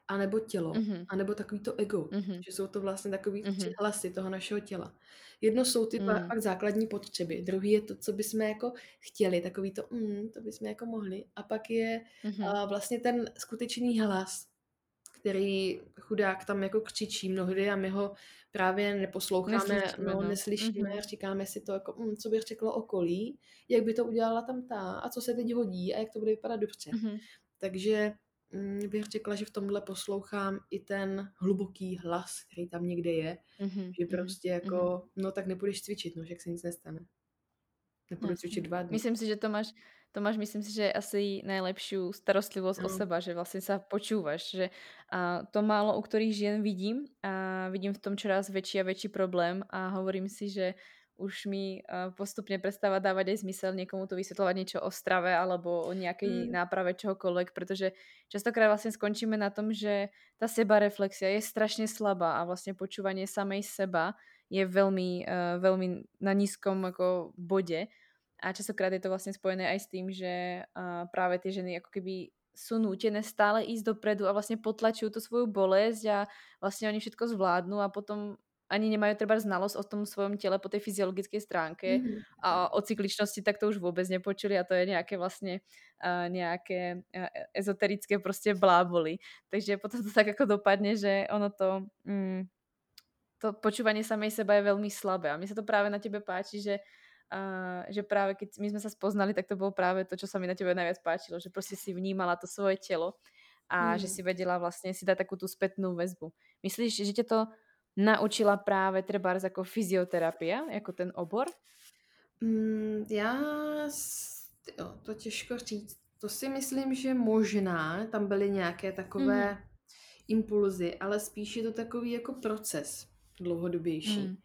anebo tělo, mm-hmm. anebo takový to ego, mm-hmm. že jsou to vlastně takový mm-hmm. tři hlasy toho našeho těla. Jedno jsou ty mm. pak základní potřeby, druhý je to, co bychom jako chtěli, takový to, mm, to bychom jako mohli, a pak je mm-hmm. uh, vlastně ten skutečný hlas, který chudák tam jako křičí mnohdy a my ho právě neposloucháme, neslyšíme, no, neslyšíme, mm-hmm. říkáme si to jako, mm, co by řeklo okolí, jak by to udělala tam ta a co se teď hodí a jak to bude vypadat dobře. Mm-hmm. Takže bych řekla, že v tomhle poslouchám i ten hluboký hlas, který tam někde je, mm-hmm. že prostě jako, mm-hmm. no tak nepůjdeš cvičit, no, že se nic nestane. Nepůjdu cvičit dva dny. Myslím si, že to máš to máš, myslím si, že asi najlepšiu starostlivosť no. o seba, že vlastne sa počúvaš, že a to málo u ktorých žien vidím a vidím v tom čoraz väčší a väčší problém a hovorím si, že už mi postupne prestáva dávať aj zmysel niekomu to vysvetľovať niečo o strave alebo o nejakej mm. náprave čohokoľvek, pretože častokrát vlastne skončíme na tom, že tá sebareflexia je strašne slabá a vlastne počúvanie samej seba je veľmi, uh, veľmi na nízkom ako bode a častokrát je to vlastne spojené aj s tým, že uh, práve tie ženy ako keby sú nútené stále ísť dopredu a vlastne potlačujú tú svoju bolesť a vlastne oni všetko zvládnu a potom ani nemajú treba znalosť o tom svojom tele po tej fyziologickej stránke mm-hmm. a o cykličnosti tak to už vôbec nepočuli a to je nejaké vlastne uh, nejaké uh, ezoterické prostě bláboli. Takže potom to tak ako dopadne, že ono to, mm, to počúvanie samej seba je veľmi slabé a mi sa to práve na tebe páči, že a že práve keď my sme sa spoznali, tak to bolo práve to, čo sa mi na tebe najviac páčilo, že proste si vnímala to svoje telo a mm. že si vedela vlastne si dať takú tú spätnú väzbu. Myslíš, že ťa to naučila práve trebárs ako fyzioterapia, jako ten obor? Mm, já to těžko říct. To si myslím, že možná tam byly nějaké takové Mhm. impulzy, ale spíš je to takový jako proces dlouhodobější. Mm.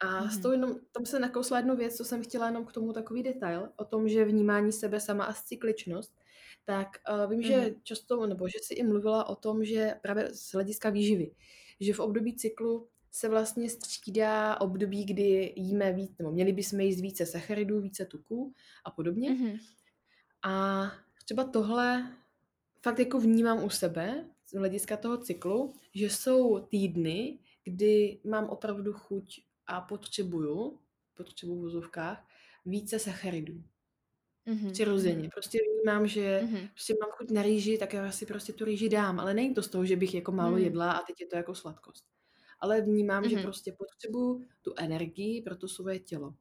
A s Mhm. tou jenom, tam se nakousla jednu věc, co jsem chtěla jenom k tomu takový detail, o tom, že vnímání sebe sama a cykličnost, tak uh, vím, že Mhm. často, nebo že jsi i mluvila o tom, že právě z hlediska výživy, že v období cyklu se vlastně střídá období, kdy jíme víc, nebo měli bychom jíst více sacharidů, více tuků a podobně. Mhm. A třeba tohle fakt jako vnímám u sebe z hlediska toho cyklu, že jsou týdny, kdy mám opravdu chuť a potřebuju, potřebuju v vozovkách, více sacharidů. Mhm. Přirozeně. Mhm. Prostě vnímám, že Mhm. prostě mám chuť na rýži, tak já si prostě tu rýži dám. Ale není to z toho, že bych jako málo Mm. jedla a teď je to jako sladkost. Ale vnímám, že Mhm. prostě potřebuju tu energii pro to svoje tělo.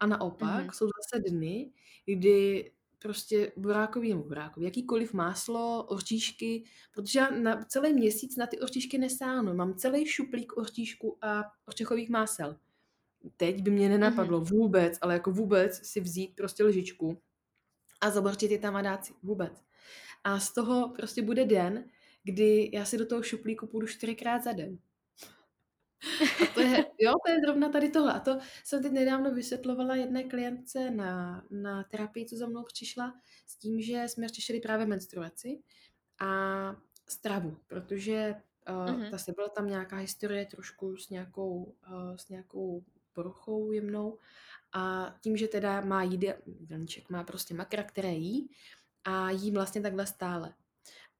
A naopak Mhm. jsou zase dny, kdy prostě burákový nebo burákový, jakýkoliv máslo, oříšky, protože já na celý měsíc na ty oříšky nesáhnu. Mám celý šuplík oříšků a ořechových másel. Teď by mě nenapadlo Mhm. vůbec, ale jako vůbec si vzít prostě lžičku a zaborčit je tam a dát si. Vůbec. A z toho prostě bude den, kdy já si do toho šuplíku půjdu čtyřikrát za den. A to je, jo, to je zrovna tady tohle. A to jsem teď nedávno vysvětlovala jedné klientce na, na terapii, co za mnou přišla, s tím, že jsme řešili právě menstruaci a stravu, protože uh, Mhm. zase byla tam nějaká historie trošku s nějakou, uh, s nějakou poruchou jemnou a tím, že teda má jídelníček, má prostě makra, které jí a jí vlastně takhle stále.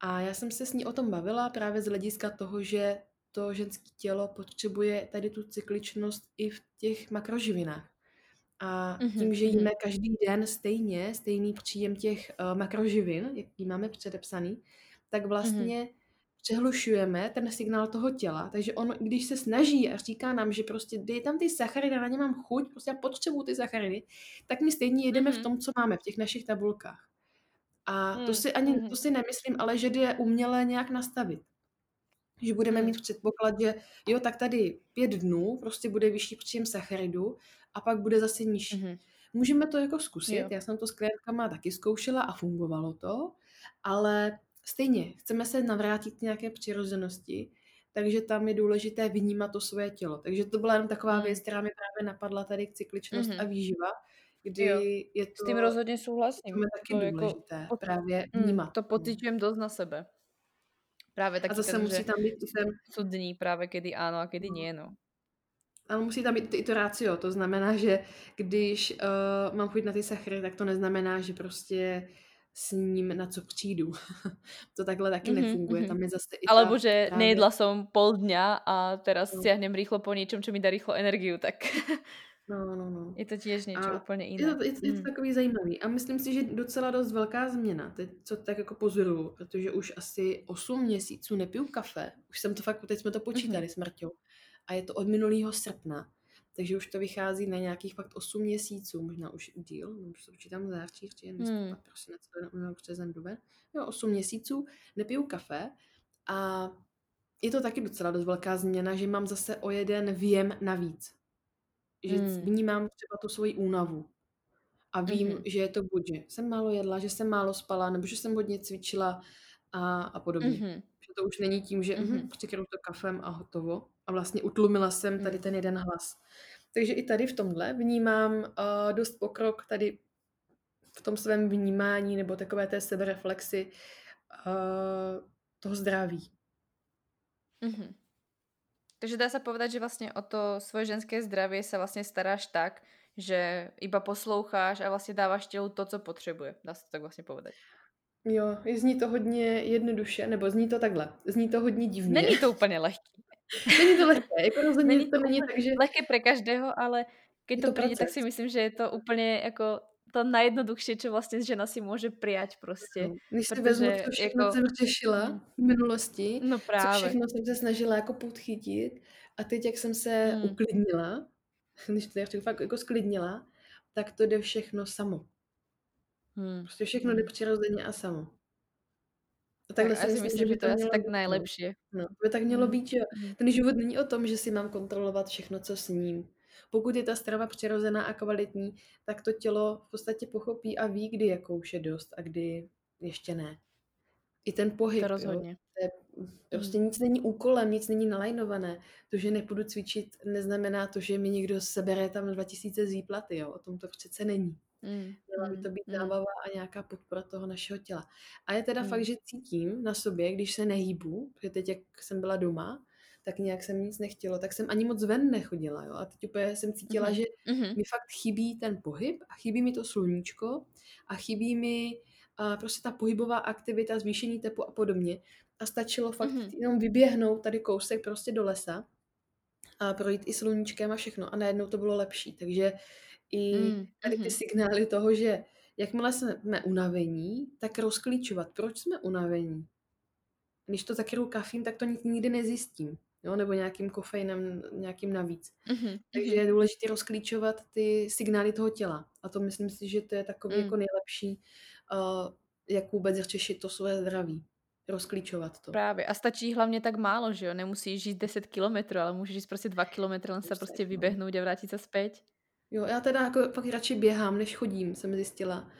A já jsem se s ní o tom bavila právě z hlediska toho, že to ženské tělo potřebuje tady tu cykličnost i v těch makroživinách. A Mhm. tím, že jíme Mhm. každý den stejně, stejný příjem těch uh, makroživin, jaký máme předepsaný, tak Mhm. vlastně přehlušujeme ten signál toho těla. Takže on, když se snaží a říká nám, že prostě dej tam ty sacharidy, na ně mám chuť, prostě já potřebuju ty sacharidy, tak my stejně jedeme v Mhm. tom, co máme, v těch našich tabulkách. A to Mm. si ani, Mhm. to si nemyslím, ale že jde uměle nějak nastavit. Že budeme Mm. mít předpoklad, že jo, tak tady pět dnů prostě bude vyšší příjem sacharidu a pak bude zase nižší. Mhm. Můžeme to jako zkusit, Jo. já jsem to s klientkama taky zkoušela a fungovalo to, ale stejně chceme se navrátit k nějaké přirozenosti, takže tam je důležité vnímat to svoje tělo. Takže to byla jenom taková Mm. věc, která mi právě napadla tady cykličnost a Mhm. výživa, kdy Jo. je S tím to rozhodně souhlasím. tom je taky To jako důležité pot právě mm, vnímat. to No. pociťujem dosť na sebe. Práve A taký zase ten, musí tam být i ten sú dní práve kedy áno a kedy no. nie, no. Ale musí tam být i to rácio, to znamená, že když uh, mám chuť na ty sachary, tak to neznamená, že prostě s ním na co přijdu. (laughs) to takhle taky Mhm, nefunguje. mhm. Tam je zase i Alebo ta že právě... nejedla som pol dňa a teraz No. siahnem rýchlo po niečom, čo mi dá rýchlo energiu, tak (laughs) No, no, no. je to tiež niečo A úplne je to, je, to, je to Mm. takový zajímavý. A myslím si, že docela dost velká změna, teď, co tak jako pozoruju, protože už asi 8 měsíců nepiju kafe. Už jsem to fakt, teď jsme to počítali s Marťou. A je to od minulého srpna. Takže už to vychází na nějakých fakt 8 měsíců, možná už díl, no, už to počítám září, říjen, Hmm. listopad, prosinec, leden, březen, duben. Jo, 8 měsíců nepiju kafe a je to taky docela dost velká změna, že mám zase o jeden věm navíc. Že Mm. vnímám třeba tu svoji únavu. A vím, Mhm. že je to buď, že jsem málo jedla, že jsem málo spala, nebo že jsem hodně cvičila a, a podobně. Mhm. Že to už není tím, že mhm. přikryju to kafem a hotovo. A vlastně utlumila jsem tady ten jeden hlas. Takže i tady v tomhle vnímám uh, dost pokrok tady v tom svém vnímání nebo takové té sebereflexy uh, toho zdraví. Mhm. Takže dá sa povedať, že vlastne o to svoje ženské zdravie sa vlastne staráš tak, že iba posloucháš a vlastně dáváš tělu to, co potřebuje. Dá se to tak vlastně povedať. Jo, zní to hodně jednoduše, nebo zní to takhle. Zní to hodně divně. Není to úplně lehký. Není to lehké, jako rozhodně Není to to není tak, že lehké pre každého, ale keď je to to príde, tak si myslím, že je to úplně jako to najjednoduchšie, čo vlastně žena si může prijať prostě. No, Když si vezmu, co všechno jako... jsem řešila v minulosti, No co právě. všechno jsem se snažila jako podchytit a teď, jak jsem se Mm. uklidnila, (laughs) když to řeknu, fakt jako sklidnila, tak to jde všechno samo. Hmm. Prostě všechno jde Hmm. přirozeně a samo. A Tak takhle já si myslím, myslím, že že by to je asi tak no. najlepšie. No, to by tak mělo Mm. být, že. Mm. Ten život není o tom, že si mám kontrolovat všechno, co sním. Pokud je ta strava přirozená a kvalitní, tak to tělo v podstatě pochopí a ví, kdy jako už je dost a kdy ještě ne. I ten pohyb, to rozhodně. Jo? To je, prostě mm. nic není úkolem, nic není nalajnované. To, že nepůjdu cvičit, neznamená to, že mi někdo sebere tam 2000 zíplaty, jo. O tom to přece není. Mm. Měla by to být mm. zábava a nějaká podpora toho našeho těla. A je teda mm. fakt, že cítím na sobě, když se nehýbu, protože teď, jak jsem byla doma, tak nějak jsem nic nechtělo, tak jsem ani moc ven nechodila, jo. A teď úplně jsem cítila, mm. že mm. mi fakt chybí ten pohyb a chybí mi to sluníčko a chybí mi a prostě ta pohybová aktivita, zvýšení tepu a podobně. A stačilo fakt mm-hmm. jenom vyběhnout tady kousek prostě do lesa a projít i sluníčkem a všechno. A najednou to bylo lepší. Takže i mm, tady ty mm-hmm. signály toho, že jakmile jsme unavení, tak rozklíčovat, proč jsme unavení. Když to zakryju kafím, tak to nikdy nezjistím. Jo, nebo nějakým kofeinem, nějakým navíc. Mm-hmm. Takže je důležité rozklíčovat ty signály toho těla. A to myslím si, že to je takový mm. jako nejlepší, uh, jak vůbec řešit to své zdraví rozklíčovat to. Právě. A stačí hlavně tak málo, že jo? Nemusíš žít 10 kilometrů, ale můžeš jít prostě 2 kilometry, len se prostě no. vyběhnout a vrátit se zpět. Jo, já teda jako fakt radši běhám, než chodím, jsem zjistila.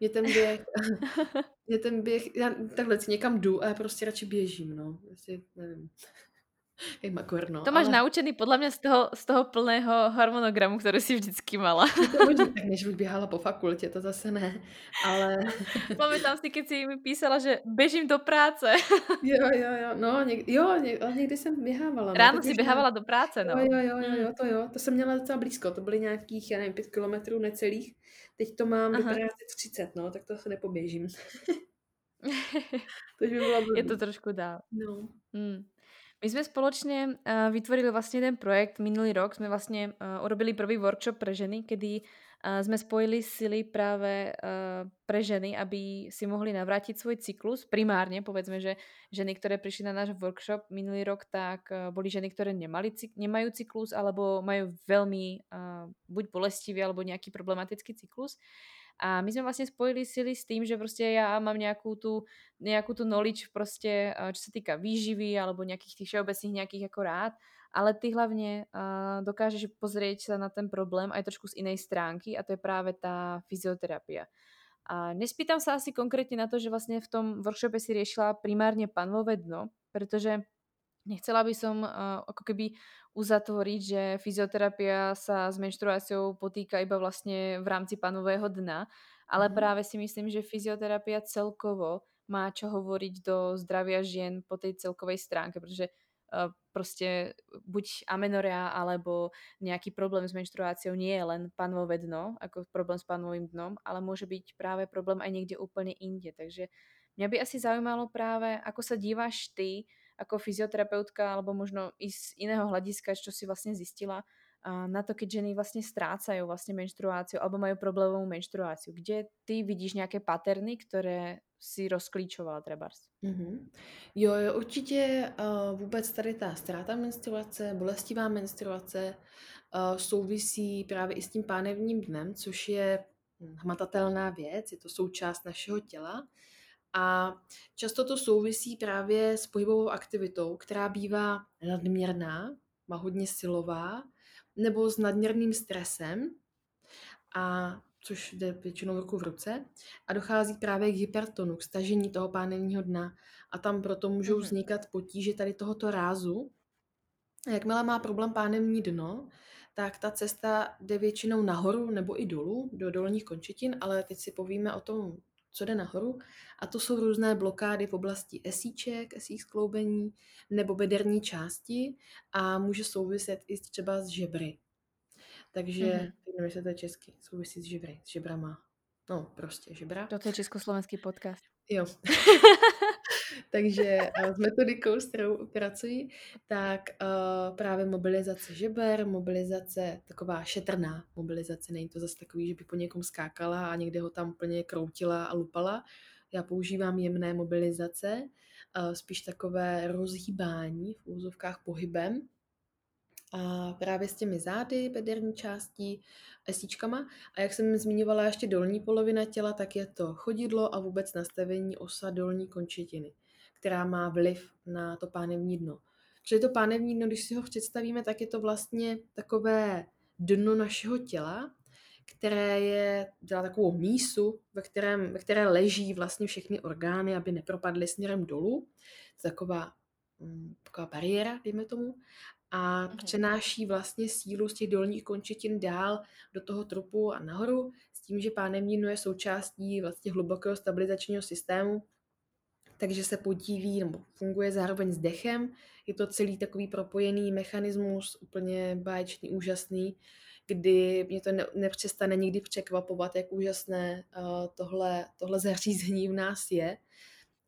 Mě ten běh, (laughs) mě ten běh, já takhle si někam jdu a já prostě radši běžím, no. Prostě, nevím. (laughs) Makor, no, to máš ale... naučený podle mě z toho, z toho plného harmonogramu, který si vždycky mala. to (laughs) možná, tak než bych běhala po fakultě, to zase ne, ale... (laughs) tam si, když si mi písala, že běžím do práce. jo, jo, jo, no, něk, jo, něk, někdy jsem běhávala. No, Ráno si běhávala do práce, no. Jo, jo, jo, jo, mm. to jo, to jsem měla docela blízko, to byly nějakých, já nevím, pět kilometrů necelých, teď to mám Aha. do práce 30, no, tak to se nepoběžím. to by bylo Je to trošku dál. No. Mm. My sme spoločne uh, vytvorili vlastne ten projekt minulý rok. Sme vlastne uh, urobili prvý workshop pre ženy, kedy uh, sme spojili sily práve uh, pre ženy, aby si mohli navrátiť svoj cyklus. Primárne, povedzme, že ženy, ktoré prišli na náš workshop minulý rok, tak uh, boli ženy, ktoré nemali, nemajú cyklus alebo majú veľmi uh, buď bolestivý alebo nejaký problematický cyklus. A my jsme vlastně spojili sily s tým, že prostě já mám nějakou tu, nějakou tu knowledge prostě, eh, čo se týká výživy alebo nějakých těch všeobecných nějakých jako rád, ale ty hlavně uh, dokážeš pozrieť sa na ten problém aj trošku z inej stránky a to je právě ta fyzioterapia. A nespýtam sa asi konkrétně na to, že vlastně v tom workshope si riešila primárně panvové dno, protože Nechcela by som uh, ako keby uzatvoriť, že fyzioterapia sa s menštruáciou potýka iba vlastne v rámci panového dna, ale mm. práve si myslím, že fyzioterapia celkovo má čo hovoriť do zdravia žien po tej celkovej stránke, protože uh, prostě buď amenoria alebo nejaký problém s menštruáciou nie je len panové dno, ako problém s panovým dnom, ale môže byť práve problém aj niekde úplne inde. Takže mňa by asi zaujímalo práve, ako sa díváš ty ako fyzioterapeutka alebo možno i z iného hľadiska, čo si vlastne zistila, na to, keď ženy vlastně strácajú vlastně menštruáciu alebo majú problémovou menštruáciu. Kde ty vidíš nějaké paterny, které si rozklíčovala trebárs? Mm-hmm. Jo, jo, určitě uh, vůbec tady ta ztráta menstruace, bolestivá menstruace uh, souvisí právě i s tím pánevním dnem, což je hmatatelná věc, je to součást našeho těla a často to souvisí právě s pohybovou aktivitou, která bývá nadměrná, má hodně silová, nebo s nadměrným stresem, a což jde většinou ruku v ruce, a dochází právě k hypertonu, k stažení toho pánevního dna. A tam proto můžou mhm. vznikat potíže tady tohoto rázu. A jakmile má problém pánevní dno, tak ta cesta jde většinou nahoru nebo i dolů, do dolních končetin, ale teď si povíme o tom co jde nahoru. A to jsou různé blokády v oblasti esíček, esích skloubení nebo bederní části a může souviset i třeba s žebry. Takže, mm-hmm. nevím, jestli to je česky, souvisí s žebry, s žebrama. No, prostě žebra. To je československý podcast. Jo. (laughs) Takže eh, s metodikou, s kterou pracuji, tak uh, právě mobilizace žeber, mobilizace taková šetrná mobilizace, není to zase takový, že by po někom skákala a někde ho tam plně kroutila a lupala. Já používám jemné mobilizace, uh, spíš takové rozhýbání v úzovkách pohybem, a právě s těmi zády, bederní částí, esíčkama. A jak jsem zmiňovala ještě dolní polovina těla, tak je to chodidlo a vůbec nastavení osa dolní končetiny která má vliv na to pánevní dno. Protože to pánevní dno, když si ho představíme, tak je to vlastně takové dno našeho těla, které je, dělá takovou mísu, ve, kterém, ve které leží vlastně všechny orgány, aby nepropadly směrem dolů. To je taková, mm, taková bariéra, dejme tomu. A Mhm. přenáší vlastně sílu z těch dolních končetin dál do toho trupu a nahoru, s tím, že pánevní dno je součástí vlastně hlubokého stabilizačního systému, takže se podílí nebo funguje zároveň s dechem. Je to celý takový propojený mechanismus, úplně báječný, úžasný, kdy mě to ne, nepřestane nikdy překvapovat, jak úžasné uh, tohle, tohle zařízení v nás je.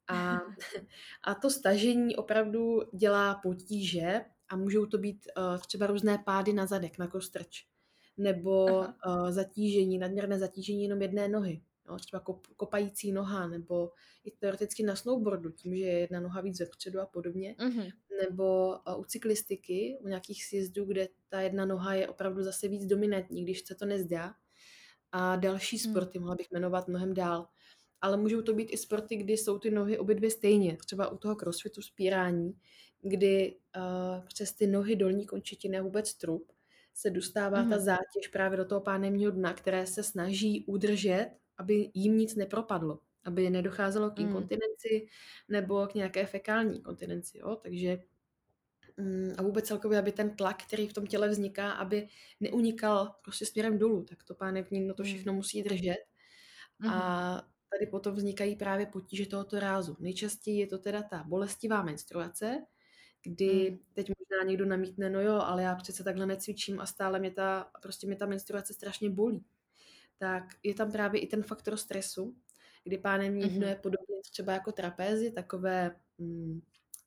A, (laughs) a to stažení opravdu dělá potíže a můžou to být uh, třeba různé pády na zadek, na kostrč, nebo uh, zatížení, nadměrné zatížení jenom jedné nohy. No, třeba kop, kopající noha, nebo i teoreticky na snowboardu, tím, že je jedna noha víc vepředu a podobně. Mm-hmm. Nebo u cyklistiky, u nějakých sjezdů, kde ta jedna noha je opravdu zase víc dominantní, když se to nezdá. A další sporty, mm. mohla bych jmenovat mnohem dál. Ale můžou to být i sporty, kdy jsou ty nohy obě dvě stejně. Třeba u toho crossfitu spírání, kdy uh, přes ty nohy dolní končetiny a vůbec trup se dostává mm. ta zátěž právě do toho pánevního dna, které se snaží udržet aby jim nic nepropadlo, aby nedocházelo k inkontinenci nebo k nějaké fekální kontinenci. Jo? Takže mm, a vůbec celkově, aby ten tlak, který v tom těle vzniká, aby neunikal prostě směrem dolů, tak to pánevní no to všechno musí držet. A tady potom vznikají právě potíže tohoto rázu. Nejčastěji je to teda ta bolestivá menstruace, kdy teď možná někdo namítne, no jo, ale já přece takhle necvičím a stále mě ta, prostě mě ta menstruace strašně bolí tak je tam právě i ten faktor stresu, kdy pánevní dno je podobně třeba jako trapézy, takové mm,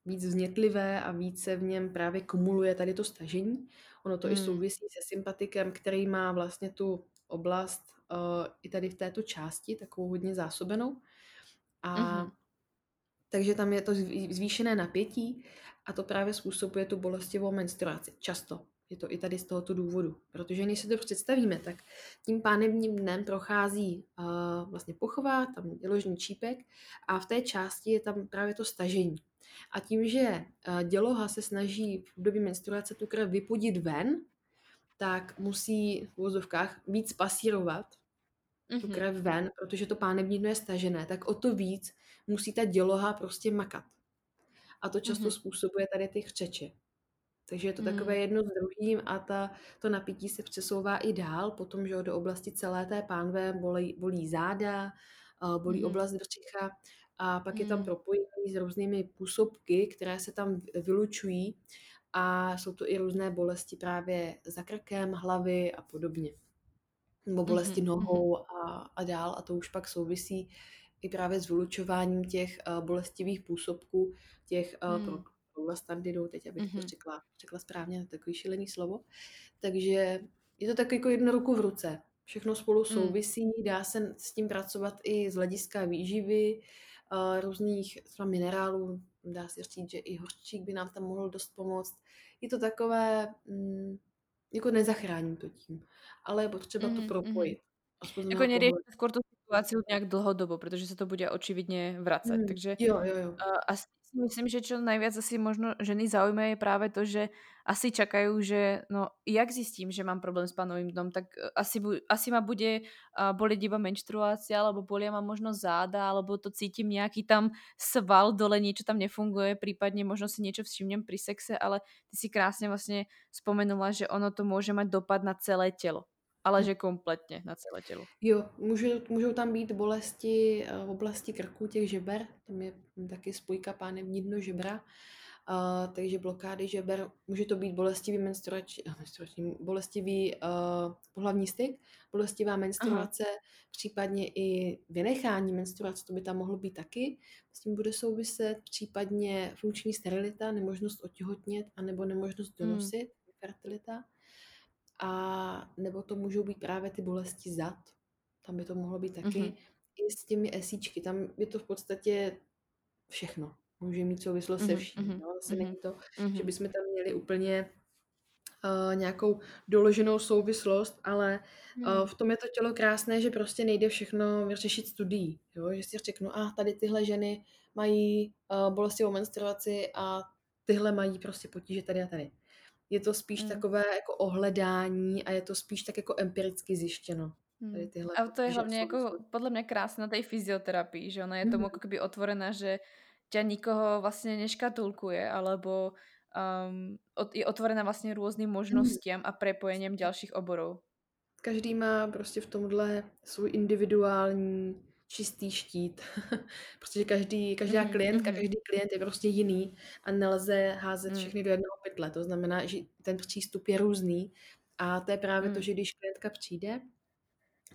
víc vznětlivé a více v něm právě kumuluje tady to stažení. Ono to mm. i souvisí se sympatikem, který má vlastně tu oblast uh, i tady v této části, takovou hodně zásobenou. A mm-hmm. takže tam je to zvýšené napětí a to právě způsobuje tu bolestivou menstruaci. Často. Je to i tady z tohoto důvodu. Protože když si to představíme, tak tím pánevním dnem prochází uh, vlastně pochva, tam je ložní čípek a v té části je tam právě to stažení. A tím, že uh, děloha se snaží v době menstruace tu krev vypudit ven, tak musí v vozovkách víc pasírovat mm-hmm. tu krev ven, protože to pánevní dno je stažené, tak o to víc musí ta děloha prostě makat. A to často mm-hmm. způsobuje tady ty chřeče. Takže je to takové hmm. jedno s druhým a ta, to napítí se přesouvá i dál, potom, že do oblasti celé té pánve bolí, bolí záda, bolí hmm. oblast břicha a pak hmm. je tam propojení s různými působky, které se tam vylučují a jsou to i různé bolesti právě za krkem, hlavy a podobně. Nebo bolesti mm-hmm. nohou a, a dál a to už pak souvisí i právě s vylučováním těch uh, bolestivých působků, těch uh, mm standardou, teď abych mm-hmm. to řekla, řekla správně, takový šilený slovo. Takže je to tak jako jedno ruku v ruce. Všechno spolu mm. souvisí, dá se s tím pracovat i z hlediska výživy, uh, různých třeba minerálů, dá se říct, že i horčík by nám tam mohl dost pomoct. Je to takové, mm, jako nezachráním to tím, ale je potřeba mm, to propojit. Mm. Jako neriešiť skôr tú situáciu nejak dlhodobo, pretože sa to bude očividne vracať. Mm, Takže jo, jo, jo. Uh, asi myslím, že čo najviac asi možno ženy zaujíma je práve to, že asi čakajú, že no, jak zistím, že mám problém s panovým dnom, tak e, asi, asi ma bude uh, boliť iba menštruácia, alebo bolia ma možno záda, alebo to cítim nejaký tam sval dole, niečo tam nefunguje, prípadne možno si niečo všimnem pri sexe, ale ty si krásne vlastne spomenula, že ono to môže mať dopad na celé telo ale hm. že kompletně na celé tělo. Jo, můžou, můžou tam být bolesti eh, v oblasti krku těch žeber, tam je taky spojka pánevní dno žebra, uh, takže blokády žeber, může to být bolestivý menstruační, eh, menstruační bolestivý uh, pohlavní styk, bolestivá menstruace, Aha. případně i vynechání menstruace, to by tam mohlo být taky, s tím bude souviset, případně funkční sterilita, nemožnost otěhotnět, anebo nemožnost hm. donosit, hmm. fertilita a nebo to můžou být právě ty bolesti zad, tam by to mohlo být taky, mm-hmm. i s těmi esíčky, tam je to v podstatě všechno. Může mít souvislost mm-hmm. se vším. Mm-hmm. No? Zase mm-hmm. není to, mm-hmm. že bychom tam měli úplně uh, nějakou doloženou souvislost, ale uh, v tom je to tělo krásné, že prostě nejde všechno vyřešit studií. Jo? Že si řeknu, a ah, tady tyhle ženy mají uh, bolestivou menstruaci a tyhle mají prostě potíže tady a tady. Je to spíš Mm. takové jako ohledání a je to spíš tak jako empiricky zjištěno. Tady Hmm. tyhle A to je že hlavne ako, souvislosti. podľa mňa krásne na tej fyzioterapii, že ona je tomu ako keby otvorená, že ťa nikoho vlastne neškatulkuje, alebo um, je otvorená vlastne rôznym Mhm. možnostiam a prepojeniam ďalších oborov. Každý má prostě v tomhle svůj individuální čistý štít, (laughs) protože každý, každá Mhm, klientka, mhm. každý klient je prostě jiný a nelze házet Mm. všechny do jednoho pytle. To znamená, že ten přístup je různý a to je právě to, Mm. že když klientka přijde,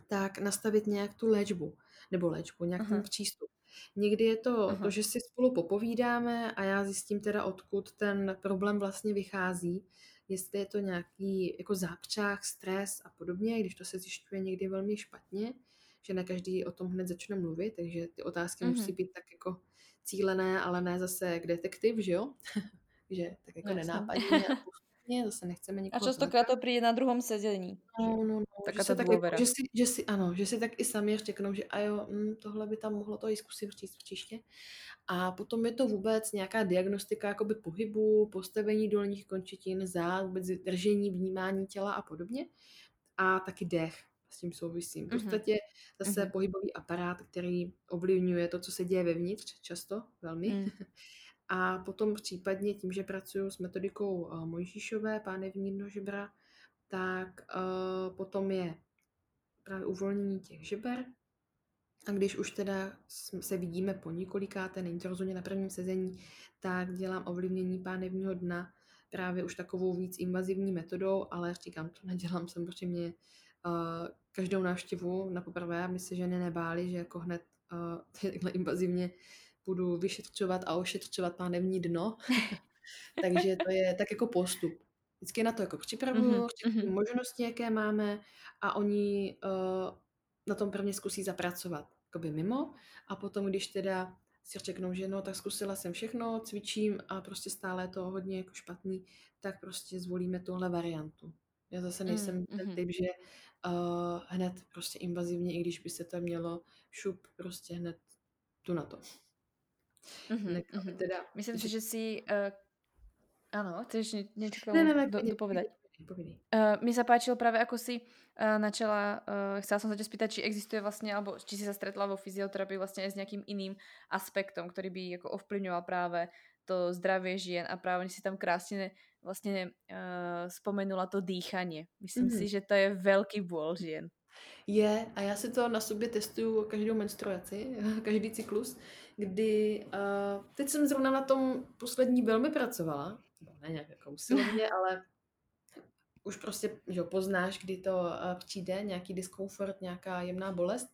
tak nastavit nějak tu léčbu, nebo léčbu, nějak ten Aha. přístup. Někdy je to Aha. to, že si spolu popovídáme a já zjistím teda, odkud ten problém vlastně vychází, jestli je to nějaký jako zápřah, stres a podobně, když to se zjišťuje někdy velmi špatně, že ne každý o tom hned začne mluvit, takže ty otázky Mhm. musí být tak jako cílené, ale ne zase jak detektiv, že jo? (laughs) že tak jako Jasné. nenápadně a postupně, zase nechceme A nikoho častokrát zlákat. to príde na druhom sedení. Že? No, no, no, že Taká se ta tak jako, že si, že si, ano, že si tak i sami řeknou, že a jo, hm, tohle by tam mohlo to i zkusit říct příště. A potom je to vůbec nějaká diagnostika jakoby pohybu, postavení dolních končetin, zád, vůbec držení, vnímání těla a podobně. A taky dech s tím souvisí. V podstatě zase Mhm. pohybový aparát, který ovlivňuje to, co se děje vevnitř, často, velmi. Mm. (laughs) A potom případně tím, že pracuju s metodikou uh, Mojžíšové, pánevní dno žebra, tak uh, potom je právě uvolnění těch žeber. A když už teda se vidíme po několikáté, není to rozhodně na prvním sezení, tak dělám ovlivnění pánevního dna právě už takovou víc invazivní metodou, ale říkám, to (laughs) nedělám samozřejmě uh, každou návštěvu na poprvé, aby se ženy nebály, že jako hned uh, (laughs) takhle invazivně budu vyšetřovat a ošetřovat pánevní dno. (laughs) Takže to je tak jako postup. Vždycky na to jako připravuju, Mhm, řeknu mhm. možnosti, jaké máme a oni uh, na tom prvně zkusí zapracovat jakoby mimo a potom, když teda si řeknou, že no, tak zkusila jsem všechno, cvičím a prostě stále je to hodně jako špatný, tak prostě zvolíme tuhle variantu. Já zase nejsem Mm, ten mhm. typ, že uh, hned prostě invazivně, i když by se to mělo šup, prostě hned tu na to. Mhm, Ne, aby mhm. teda, Myslím si, že... si... Uh, áno, chceš k Ne, ne, ne, do, dopovedať? povídej, povídej. Uh, mi sa páčilo práve, ako si uh, načala, uh, chcela som sa ťa spýtať, či existuje vlastne, alebo či si sa stretla vo fyzioterapii vlastne aj s nejakým iným aspektom, ktorý by ako ovplyvňoval práve to zdravie žien a práve si tam krásne vlastne uh, spomenula to dýchanie. Myslím Mhm. si, že to je veľký bôl žien. Je, a já si to na sobě testuju každou menstruaci, (laughs) každý cyklus, kdy uh, teď jsem zrovna na tom poslední velmi pracovala, no, ne nějak jako usilovně, (laughs) ale už prostě že poznáš, kdy to uh, přijde, nějaký diskomfort, nějaká jemná bolest,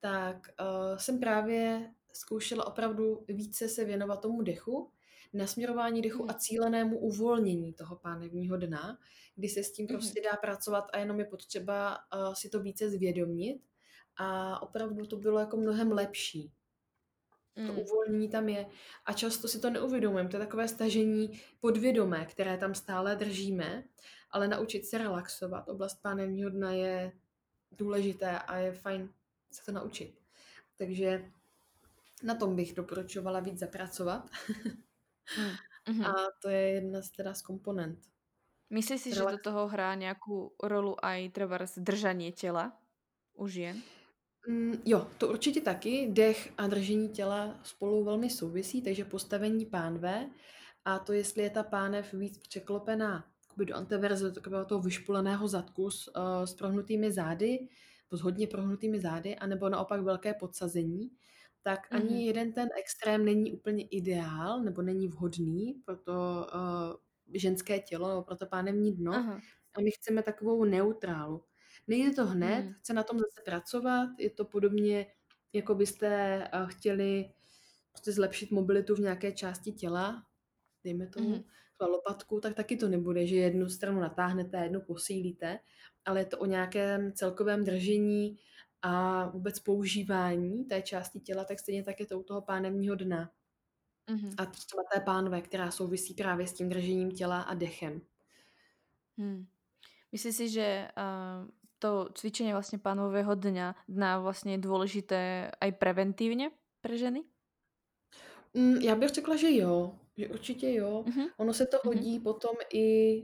tak uh, jsem právě zkoušela opravdu více se věnovat tomu dechu, nasměrování dechu Mhm. a cílenému uvolnění toho pánevního dna, kdy se s tím Mhm. prostě dá pracovat a jenom je potřeba uh, si to více zvědomit a opravdu to bylo jako mnohem lepší. To Mm. uvolnění tam je a často si to neuvědomujeme. To je takové stažení podvědomé, které tam stále držíme, ale naučit se relaxovat. Oblast pánevního dna je důležité a je fajn se to naučit. Takže na tom bych doporučovala víc zapracovat. (laughs) Mm. (laughs) Mhm. A to je jedna z, teda z komponent. Myslíš si, že do Relax. toho hrá nejakú rolu aj treba zdržanie tela u žien? Mm, jo, to určitě taky. Dech a držení těla spolu velmi souvisí, takže postavení pánve a to, jestli je ta pánev víc překlopená do anteverze, do takového toho vyšpuleného zadku s, uh, s prohnutými zády, s hodně prohnutými zády, anebo naopak velké podsazení, tak ani Mhm. jeden ten extrém není úplně ideál, nebo není vhodný pro to uh, ženské tělo, nebo pro to pánevní dno. Aha. A my chceme takovou neutrálu. Nejde to hned, Mm. chce na tom zase pracovat, je to podobně, jako byste uh, chtěli prostě zlepšit mobilitu v nějaké části těla, dejme tomu, třeba lopatku, tak taky to nebude, že jednu stranu natáhnete jednu posílíte, ale je to o nějakém celkovém držení a vůbec používání té části těla, tak stejně tak je to u toho pánevního dna. Mhm. A třeba té pánve, která souvisí právě s tím držením těla a dechem. Hmm. Myslíš si, že uh, to cvičenie vlastne pánového dňa, dna vlastne je dôležité aj preventívne pre ženy? Mm, já bych řekla, že jo. Že určitě jo. Mhm. Ono se to Mhm. hodí potom i,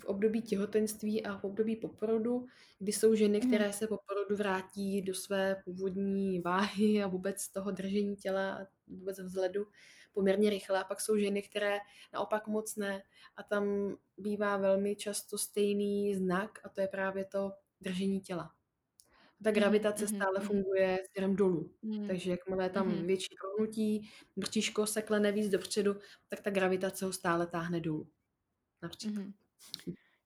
v období těhotenství a v období po porodu, kdy jsou ženy, Mhm. které se po porodu vrátí do své původní váhy a vůbec toho držení těla a vůbec vzhledu poměrně rychle. A pak jsou ženy, které naopak moc ne. A tam bývá velmi často stejný znak a to je právě to držení těla. Ta Mhm, gravitace mhm, stále mhm. funguje směrem dolů. Mm. Takže jakmile je tam Mhm. větší prohnutí, bříško se klene víc dopředu, tak ta gravitace ho stále táhne dolů. Například. Mhm.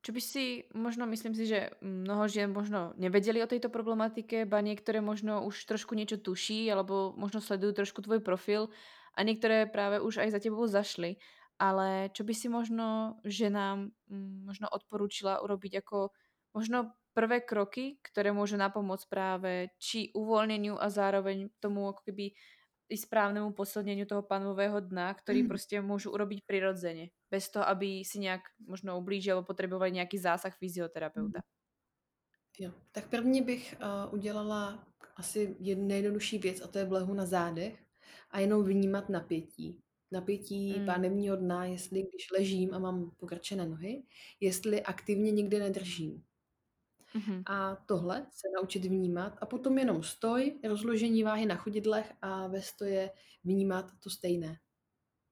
Čo by si, možno myslím si, že mnoho žien možno nevedeli o tejto problematike, ba niektoré možno už trošku niečo tuší, alebo možno sledujú trošku tvoj profil a niektoré práve už aj za tebou zašli. Ale čo by si možno ženám mm, možno odporúčila urobiť ako možno prvé kroky, ktoré môžu napomôcť práve či uvoľneniu a zároveň tomu ako keby i správnemu posilneniu toho panového dna, ktorý Mhm. prostě môžu urobiť prirodzene. Bez toho, aby si nějak možno ublížil alebo potrebovali nějaký zásah fyzioterapeuta. Mhm. Jo, tak první bych uh, udělala asi jednu nejjednodušší věc a to je v lehu na zádech a jenom vnímat napětí. Napětí Mm. pánevního dna, jestli když ležím a mám pokrčené nohy, jestli aktivně nikde nedržím. Mhm. A tohle se naučit vnímat a potom jenom stoj, rozložení váhy na chodidlech a ve stoje vnímat to stejné.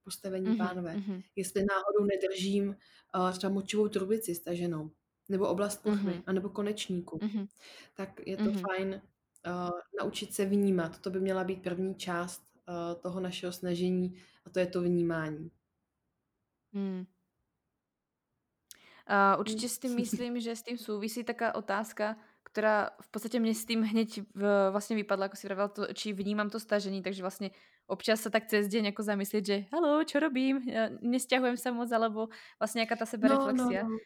Postavení Mhm. pánové. Mhm. Jestli náhodou nedržím uh, třeba močovou trubici staženou, nebo oblast pochvy, Mhm. anebo konečníku, Mhm. tak je to Mhm. fajn uh, naučit se vnímat. To by měla být první část uh, toho našeho snažení a to je to vnímání. Mm. A Mm. určite si tým (laughs) myslím, že s tým súvisí taká otázka, ktorá v podstate mne s tým hneď v, vlastne vypadla, ako si vravel, to, či vnímam to stažení, takže vlastne občas sa tak cez deň ako zamyslieť, že halo, čo robím, ja nesťahujem sa moc, alebo vlastne nejaká tá No, no, sebereflexia. no.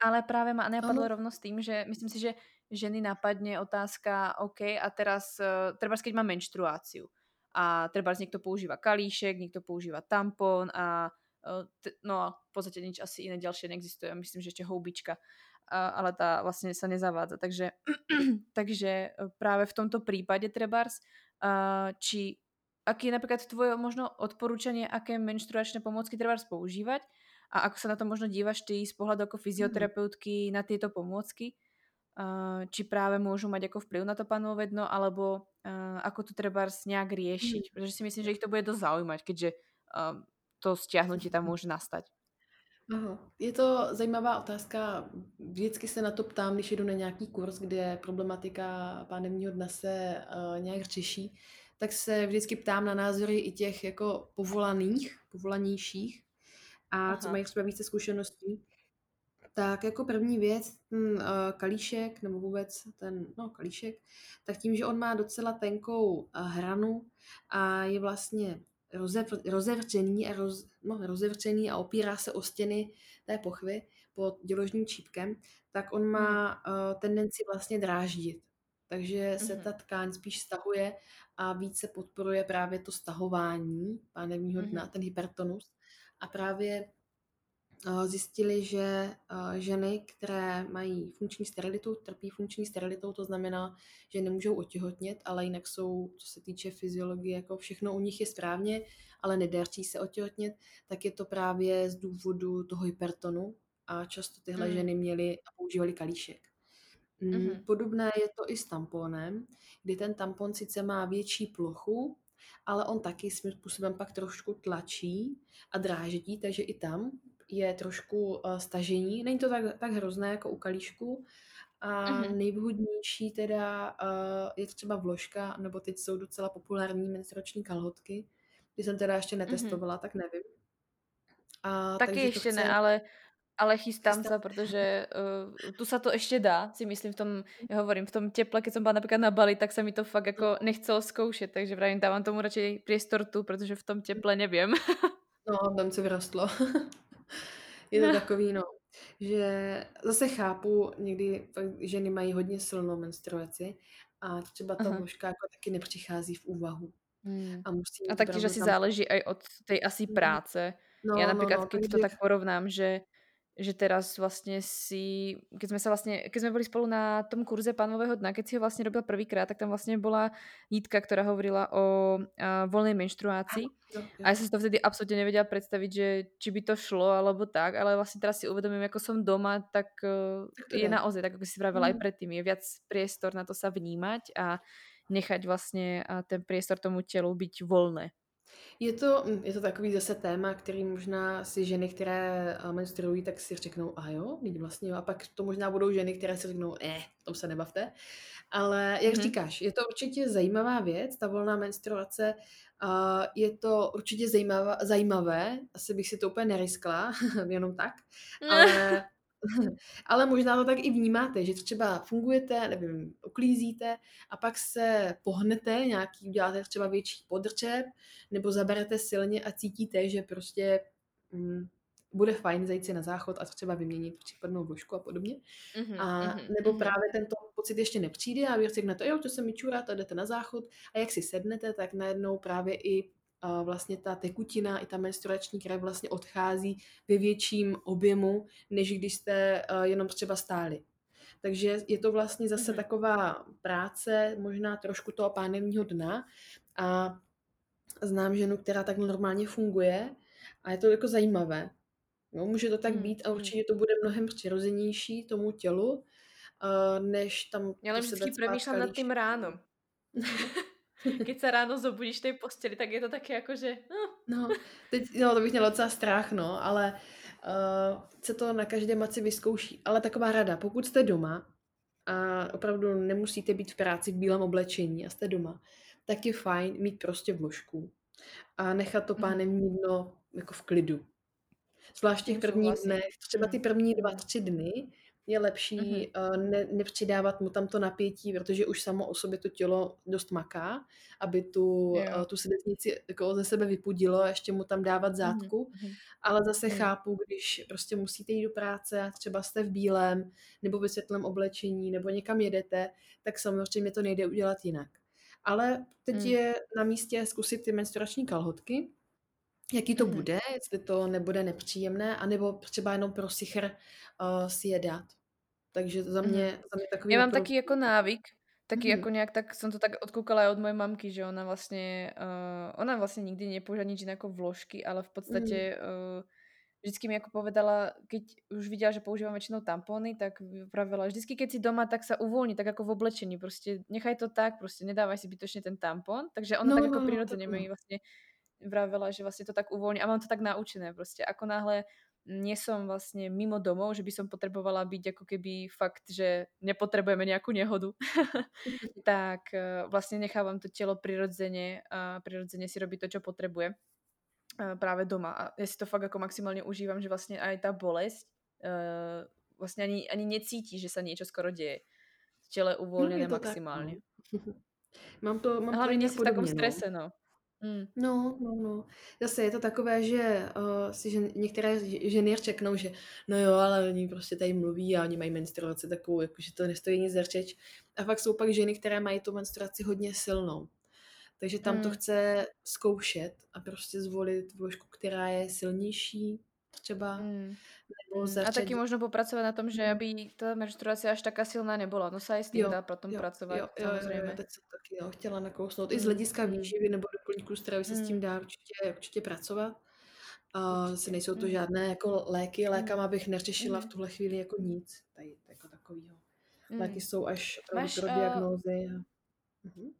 Ale práve ma napadlo Ano. rovno s tým, že myslím si, že ženy napadne otázka, OK, a teraz, uh, trebárs keď mám menštruáciu a trebárs niekto používa kalíšek, niekto používa tampón a uh, no a v podstate nič asi iné ďalšie neexistuje. Myslím, že ešte houbička, ale tá vlastne sa nezavádza. Takže, (clears throat) takže uh, práve v tomto prípade trebárs, uh, či aký je napríklad tvoje možno odporúčanie, aké menštruačné pomôcky trebárs používať a ako sa na to možno dívaš ty z pohľadu ako fyzioterapeutky na tieto pomôcky? Či práve môžu mať ako vplyv na to panové dno, alebo ako to trebárs nejak riešiť? Pretože si myslím, že ich to bude dosť zaujímať, keďže to stiahnutie tam môže nastať. Aha. Je to zajímavá otázka. Vždycky se na to ptám, když jdu na nějaký kurz, kde problematika pánevního dna se uh, nějak řeší, tak se vždycky ptám na názory i těch jako povolaných, povolanějších a co Aha. mají třeba více zkušeností. Tak jako první věc, ten uh, kalíšek, nebo vůbec ten, no kalíšek, tak tím, že on má docela tenkou uh, hranu a je vlastně rozev, rozevřený, a roz, no, rozevřený a opírá se o stěny té pochvy pod děložním čípkem, tak on má uh, tendenci vlastně dráždit. Takže se Mhm. ta tkáň spíš stahuje a více podporuje právě to stahování pánevního dna, Mhm. ten hypertonus. A právě zjistili, že uh, ženy, které mají funkční sterilitu, trpí funkční sterilitou, to znamená, že nemůžou otěhotnět, ale jinak jsou, co se týče fyziologie, jako všechno u nich je správně, ale nedaří se otěhotnět, tak je to právě z důvodu toho hypertonu a často tyhle Mm. ženy měly a používaly kalíšek. Mm, Mhm. Podobné je to i s tamponem, kdy ten tampon sice má větší plochu, ale on taky svým způsobem pak trošku tlačí a dráždí, takže i tam je trošku uh, stažení. Není to tak, tak hrozné jako u kalíšku. A Mhm. nejvhodnější teda uh, je třeba vložka, nebo teď jsou docela populární menstruační kalhotky. Když jsem teda ještě Mhm. netestovala, tak nevím. A Taky takže ešte chce... ne, ale ale chystám sa, pretože uh, tu sa to ešte dá, si myslím v tom, ja hovorím, v tom teple, keď som bola napríklad na Bali, tak sa mi to fakt ako nechcelo skoušet, takže vravím, dávam tomu radšej priestor tu, protože v tom teple neviem. No, tam se vyrostlo. (laughs) (laughs) je to takový, no, že zase chápu, někdy ženy mají hodně silnou menstruaci a třeba ta Aha. vložka jako taky nepřichází v úvahu. Hmm. A musí A taktiež opravdu asi tam... záleží aj od tej asi Mhm. práce. No, Ja no, napríklad, no, keď to takže tak porovnám, že že teraz vlastne si, keď sme sa vlastne, keď sme boli spolu na tom kurze pánového dna, keď si ho vlastne robil prvýkrát, tak tam vlastne bola Jitka, ktorá hovorila o a, voľnej menštruácii. A ja som si to vtedy absolútne nevedela predstaviť, že či by to šlo alebo tak, ale vlastne teraz si uvedomím, ako som doma, tak, tak je naozaj, tak ako si vravela mm. aj predtým, je viac priestor na to sa vnímať a nechať vlastne ten priestor tomu telu byť voľné. Je to, hm, je to takový zase téma, který možná si ženy, které eh, menstruují, tak si řeknou, a jo, teď vlastně jo. A pak to možná budou ženy, které si řeknou, eh, tom se nebavte. Ale jak mm-hmm. říkáš, je to určitě zajímavá věc, ta volná menstruace. Uh, je to určitě zajímavá, zajímavé, asi bych si to úplně neriskla, (laughs) jenom tak, ale (laughs) Ale možná to tak i vnímáte, že třeba fungujete, nevím, uklízíte a pak se pohnete, nějaký uděláte třeba větší podrčep, nebo zaberete silně a cítíte, že prostě mm, bude fajn zajít si na záchod a třeba vyměnit případnou vložku a podobně. Mm-hmm, a nebo mm-hmm. právě tento pocit ještě nepřijde a vy řeknete, jo, to se mi čurá, a jdete na záchod a jak si sednete, tak najednou právě i vlastně ta tekutina i ta menstruační krev vlastně odchází ve větším objemu, než když jste jenom třeba stáli. Takže je to vlastně zase mm-hmm. taková práce, možná trošku toho pánevního dna a znám ženu, která tak normálně funguje a je to jako zajímavé. No, může to tak mm, být a určitě to bude mnohem přirozenější tomu tělu, než tam... Já vždycky přemýšlím nad tím ráno. (laughs) (laughs) Keď sa ráno zobudíš tej posteli, tak je to také jako, že... No, no teď, no to bych měla docela strach, no, ale uh, se to na každé maci vyzkouší. Ale taková rada, pokud jste doma a opravdu nemusíte být v práci v bílém oblečení a jste doma, tak je fajn mít prostě vložku a nechat to mhm. pánem dno jako v klidu. Zvlášť v těch prvních dnech, třeba ty mhm. první dva, tři dny, je lepší mm-hmm. uh, ne, nepřidávat mu tam to napětí, protože už samo o sobě to tělo dost maká, aby tu, uh, tu sedetnici jako ze sebe vypudilo a ještě mu tam dávat mhm, zátku. Mm-hmm. Ale zase mm-hmm. chápu, když prostě musíte jít do práce a třeba jste v bílém nebo ve světlém oblečení nebo někam jedete, tak samozřejmě to nejde udělat jinak. Ale teď mm. je na místě zkusit ty menstruační kalhotky, jaký to mm-hmm. bude, jestli to nebude nepříjemné, anebo třeba jenom pro sichr uh, si je dát. Takže za mě, mm. za mě takový... Já mám taky jako návyk, taky mm. jako nějak tak jsem to tak odkoukala od mojej mamky, že ona vlastně, uh, ona vlastně nikdy nepoužila nič jako vložky, ale v podstatě mm. uh, vždycky mi jako povedala, keď už viděla, že používám většinou tampony, tak vypravila, vždycky keď si doma, tak se uvolní, tak jako v oblečení, prostě nechaj to tak, prostě nedávaj si bytočně ten tampon, takže ona no, tak jako no, prirodzene mi vlastně vravela, že vlastně to tak uvolní a mám to tak naučené prostě, ako náhle nie som vlastne mimo domov, že by som potrebovala byť ako keby fakt, že nepotrebujeme nejakú nehodu, (laughs) tak e, vlastne nechávam to telo prirodzene a prirodzene si robiť to, čo potrebuje e, práve doma. A ja si to fakt ako maximálne užívam, že vlastne aj tá bolesť uh, vlastne ani, ani necítí, že sa niečo skoro deje. Tele uvoľnené no, maximálne. Tak, no. (laughs) Mám to, mám Hlavně nie si v takom no. strese, no. Mm. No, no, no. Zase je to takové, že uh, si žen, některé ženy řeknou, že no jo, ale oni prostě tady mluví a oni mají menstruaci takovou, jako, že to nestojí nic za řeč. A fakt jsou pak ženy, které mají tu menstruaci hodně silnou. Takže tam mm. to chce zkoušet a prostě zvolit vložku, která je silnější třeba. Mm. Nebo začať... A taky možno popracovat na tom, že mm. aby ta menstruace až taká silná nebyla. No se aj s tím dá potom jo, pracovat, jo, jo, samozřejmě. Jo, jo, teď jsem taky jo, chtěla nakousnout. I z hlediska mm. výživy nebo doplňků stravy se mm. s tím dá určitě, určitě pracovat. A zase nejsou to žádné jako léky, lékama bych neřešila v tuhle chvíli jako nic. Tady jako takovýho. Léky jsou až pro diagnózy. A... Uh-huh.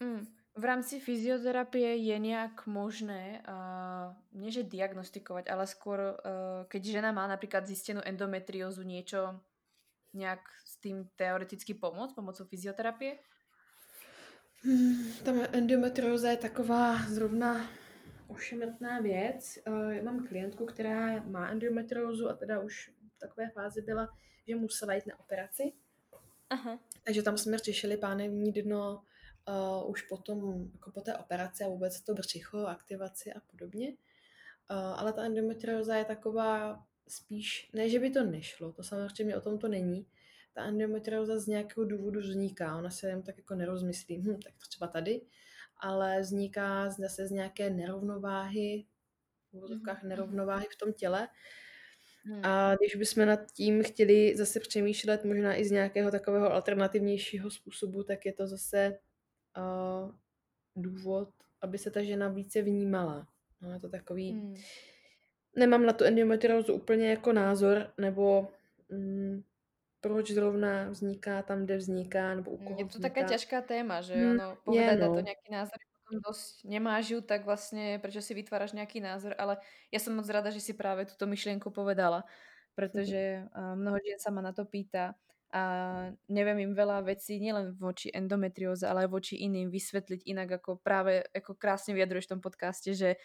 Mm. V rámci fyzioterapie je nejak možné, uh, nie že diagnostikovať, ale skôr, uh, keď žena má napríklad zistenú endometriózu, niečo nejak s tým teoreticky pomôcť pomocou fyzioterapie? Hmm, tam endometrióza je taková zrovna ošemetná věc. Uh, já mám klientku, která má endometriózu a teda už v takové fázi byla, že musela jít na operaci. Aha. Takže tam jsme řešili pánevní dno, uh, už potom, jako po té operaci a vůbec to břicho, aktivaci a podobně. Uh, ale ta endometrióza je taková spíš, ne, že by to nešlo, to samozřejmě o tom to není. Ta endometrióza z nějakého důvodu vzniká, ona se jen tak jako nerozmyslí, hm, tak to třeba tady, ale vzniká zase z nějaké nerovnováhy, v úvozovkách mhm, mhm. nerovnováhy v tom těle. Hmm. A když bychom nad tím chtěli zase přemýšlet možná i z nějakého takového alternativnějšího způsobu, tak je to zase uh, důvod, aby se ta žena více vnímala. No, je to takový... Hmm. Nemám na tu endometriózu úplně jako názor, nebo mm, proč zrovna vzniká tam, kde vzniká, nebo u koho Je to vzniká. taká těžká téma, že hmm, ono, povedať no. na to nějaký názor potom dosť nemáš ju, tak vlastně prečo si vytváraš nějaký názor, ale ja som moc rada, že si právě tuto myšlienku povedala, pretože uh, mnoho žien sa ma na to pýta a neviem im veľa vecí, nielen voči endometrióze, ale aj voči iným vysvetliť inak, ako práve, ako krásne vyjadruješ v tom podcaste, že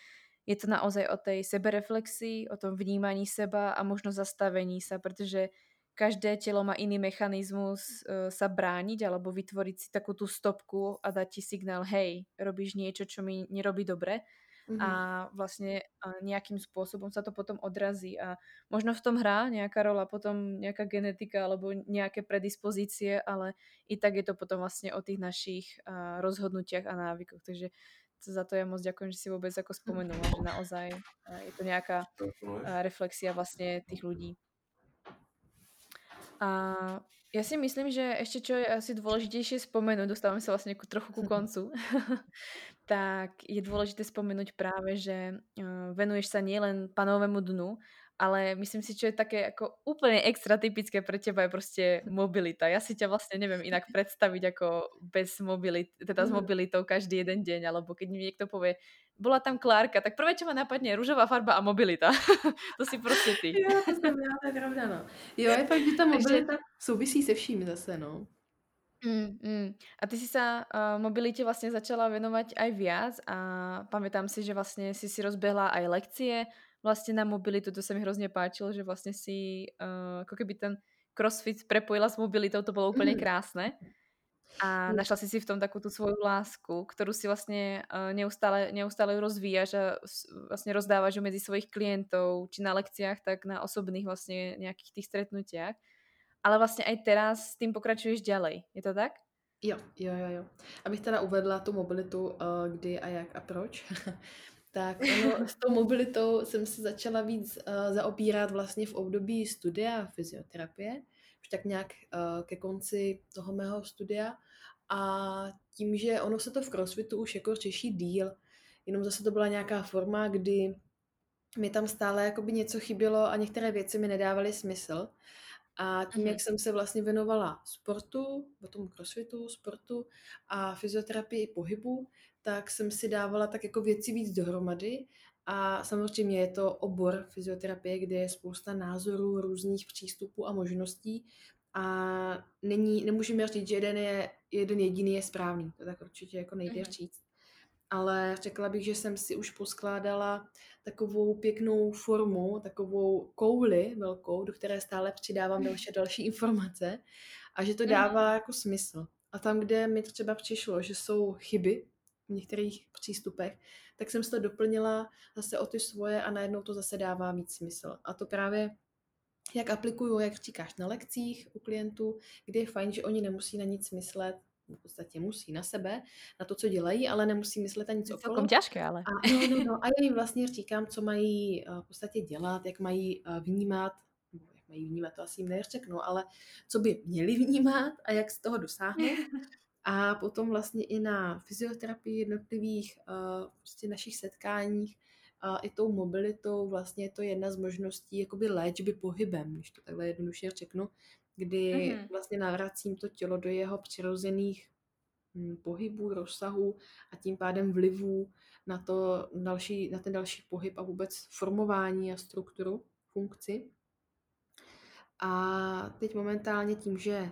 je to naozaj o tej sebereflexii, o tom vnímaní seba a možno zastavení sa, pretože každé telo má iný mechanizmus uh, sa brániť alebo vytvoriť si takú tú stopku a dať ti signál, hej, robíš niečo, čo mi nerobí dobre mm-hmm. a vlastne nejakým spôsobom sa to potom odrazí a možno v tom hrá nejaká rola potom nejaká genetika alebo nejaké predispozície, ale i tak je to potom vlastne o tých našich rozhodnutiach a návykoch, takže za to ja moc ďakujem, že si vôbec ako spomenula, že naozaj je to nejaká reflexia vlastne tých ľudí. A ja si myslím, že ešte čo je asi dôležitejšie spomenúť, dostávame sa vlastne ku, trochu ku (laughs) koncu, (laughs) tak je dôležité spomenúť práve, že uh, venuješ sa nielen panovému dnu, ale myslím si, čo je také ako úplne extra typické pre teba je proste mobilita. Ja si ťa vlastne neviem inak predstaviť ako bez mobility, teda s mhm. mobilitou každý jeden deň, alebo keď mi niekto povie, bola tam Klárka, tak prvé, čo ma napadne, je růžová farba a mobilita. (laughs) to si prostě ty. jo, to jsem já, to je pravda, no. Jo, je fakt, že ta (laughs) mobilita souvisí se vším zase, no. Mm, mm. A ty si sa uh, mobilite vlastne začala venovať aj viac a pamätám si, že vlastne si si rozbehla aj lekcie vlastne na mobilitu, to sa mi hrozne páčilo, že vlastne si uh, ako keby ten crossfit prepojila s mobilitou, to bolo úplne mm. krásne. A našla si si v tom takú tú svoju lásku, ktorú si vlastne uh, neustále, neustále rozvíjaš a vlastne rozdávaš ju medzi svojich klientov, či na lekciách, tak na osobných vlastne nejakých tých stretnutiach ale vlastně aj teraz s tím pokračuješ ďalej. Je to tak? Jo, jo, jo, jo. Abych teda uvedla tu mobilitu, uh, kdy a jak a proč, (laughs) tak ono, s tou mobilitou jsem se začala víc uh, zaopírat vlastně v období studia fyzioterapie, už tak nějak uh, ke konci toho mého studia a tím, že ono se to v crossfitu už jako řeší díl, jenom zase to byla nějaká forma, kdy mi tam stále jakoby něco chybělo a některé věci mi nedávaly smysl. A tím, mm-hmm. jak jsem se vlastně věnovala sportu, tomu crossfitu, sportu a fyzioterapii pohybu, tak jsem si dávala tak jako věci víc dohromady. A samozřejmě je to obor fyzioterapie, kde je spousta názorů, různých přístupů a možností. A není, nemůžeme říct, že jeden, je, jeden jediný je správný. To tak určitě jako nejde mm-hmm. říct ale řekla bych, že jsem si už poskládala takovou pěknou formu, takovou kouli velkou, do které stále přidávám další další informace a že to mhm. dává jako smysl. A tam, kde mi třeba přišlo, že jsou chyby v některých přístupech, tak jsem se to doplnila zase o ty svoje a najednou to zase dává víc smysl. A to právě jak aplikuju, jak říkáš, na lekcích u klientů, kdy je fajn, že oni nemusí na nic myslet, v podstatě musí na sebe, na to, co dělají, ale nemusí myslet ani nic okolo. Celkom těžké, ale. A, no, no, no, a já jim vlastně říkám, co mají eh, v podstatě dělat, jak mají eh, vnímat, jak mají vnímat, to asi jim neřeknu, ale co by měli vnímat a jak z toho dosáhnout. A potom vlastně i na fyzioterapii jednotlivých uh, prostě našich setkáních a i tou mobilitou vlastně je to jedna z možností jakoby léčby pohybem, když to takhle jednoduše řeknu, kdy mm-hmm. vlastně navracím to tělo do jeho přirozených hm, pohybů, rozsahů a tím pádem vlivů na, to další, na ten další pohyb a vůbec formování a strukturu, funkci. A teď momentálně tím, že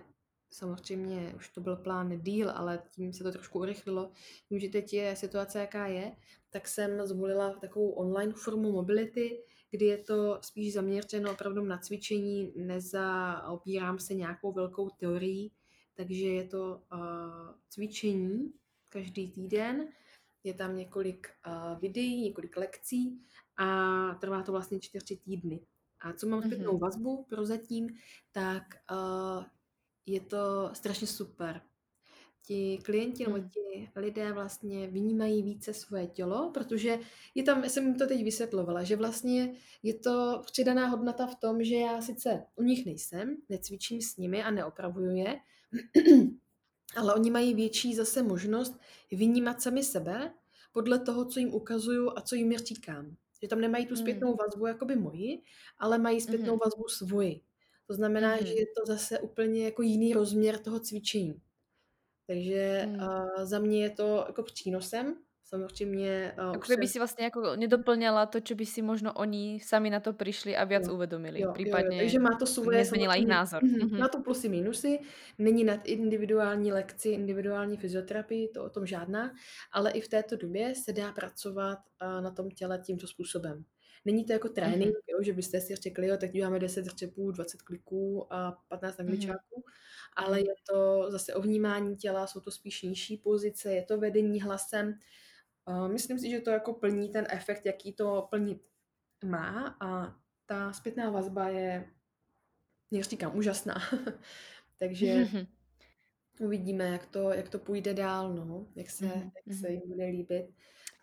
samozřejmě už to byl plán deal, ale tím se to trošku urychlilo, tím, že teď je situace, jaká je, tak jsem zvolila takovou online formu mobility, kdy je to spíš zaměřeno opravdu na cvičení, nezaopírám se nějakou velkou teorií, takže je to uh, cvičení každý týden, je tam několik uh, videí, několik lekcí a trvá to vlastně čtyři týdny. A co mám zpětnou mm-hmm. vazbu prozatím, tak uh, je to strašně super. Ti klienti nebo Hmm. ti lidé vlastně vnímají více svoje tělo, protože je tam, já jsem jim to teď vysvětlovala, že vlastně je to přidaná hodnota v tom, že já sice u nich nejsem, necvičím s nimi a neopravuju je, (clears throat) ale oni mají větší zase možnost vnímat sami sebe podle toho, co jim ukazuju a co jim říkám. Že tam nemají tu Hmm. zpětnou vazbu jakoby moji, ale mají zpětnou Mhm. vazbu svoji. To znamená, že je to zase úplně jako jiný rozměr toho cvičení. Takže Hmm. uh, za mě je to jako přínosem. Samozřejmě uh, Ako keby se... si vlastne ako nedoplňala to, čo by si možno oni sami na to prišli a viac Jo, uvedomili. jo, jo, jo. Prípadne Takže má to svoje nezmenila ich samozřejmě, názor. mhm, Mhm. má to plusy, minusy. Není nad individuální lekci, individuální fyzioterapii, to o tom žádná, ale i v této době se dá pracovat uh, na tom těle tímto způsobem. Není to jako trénink, Mhm. jo, že byste si řekli, jo, tak děláme 10 řepů, 20 kliků a 15 Mhm. angličáků, ale Mhm. je to zase o vnímání těla, jsou to spíš nižší pozice, je to vedení hlasem. Uh, myslím si, že to jako plní ten efekt, jaký to plnit má a ta zpětná vazba je, jak říkám, úžasná. (laughs) Takže (laughs) uvidíme, jak to, jak to půjde dál, no, jak se, Mhm, jak se mhm. jim bude líbit.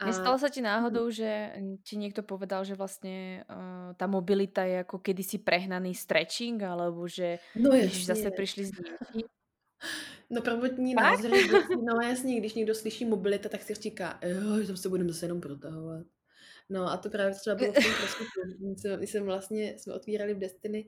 A Nestalo sa ti Mhm. náhodou, že ti niekto povedal, že vlastne uh, tá mobilita je ako kedysi prehnaný stretching, alebo že no ježiš, zase prišli s niečím? no prvotní Fakt? názor je vždycky, no jasně, když někdo slyší mobilita, tak si říká, jo, tam se budeme zase jenom protahovat. No a to právě třeba bylo v tom. Když jsme- Když jsem vlastně, jsme otvírali v Destiny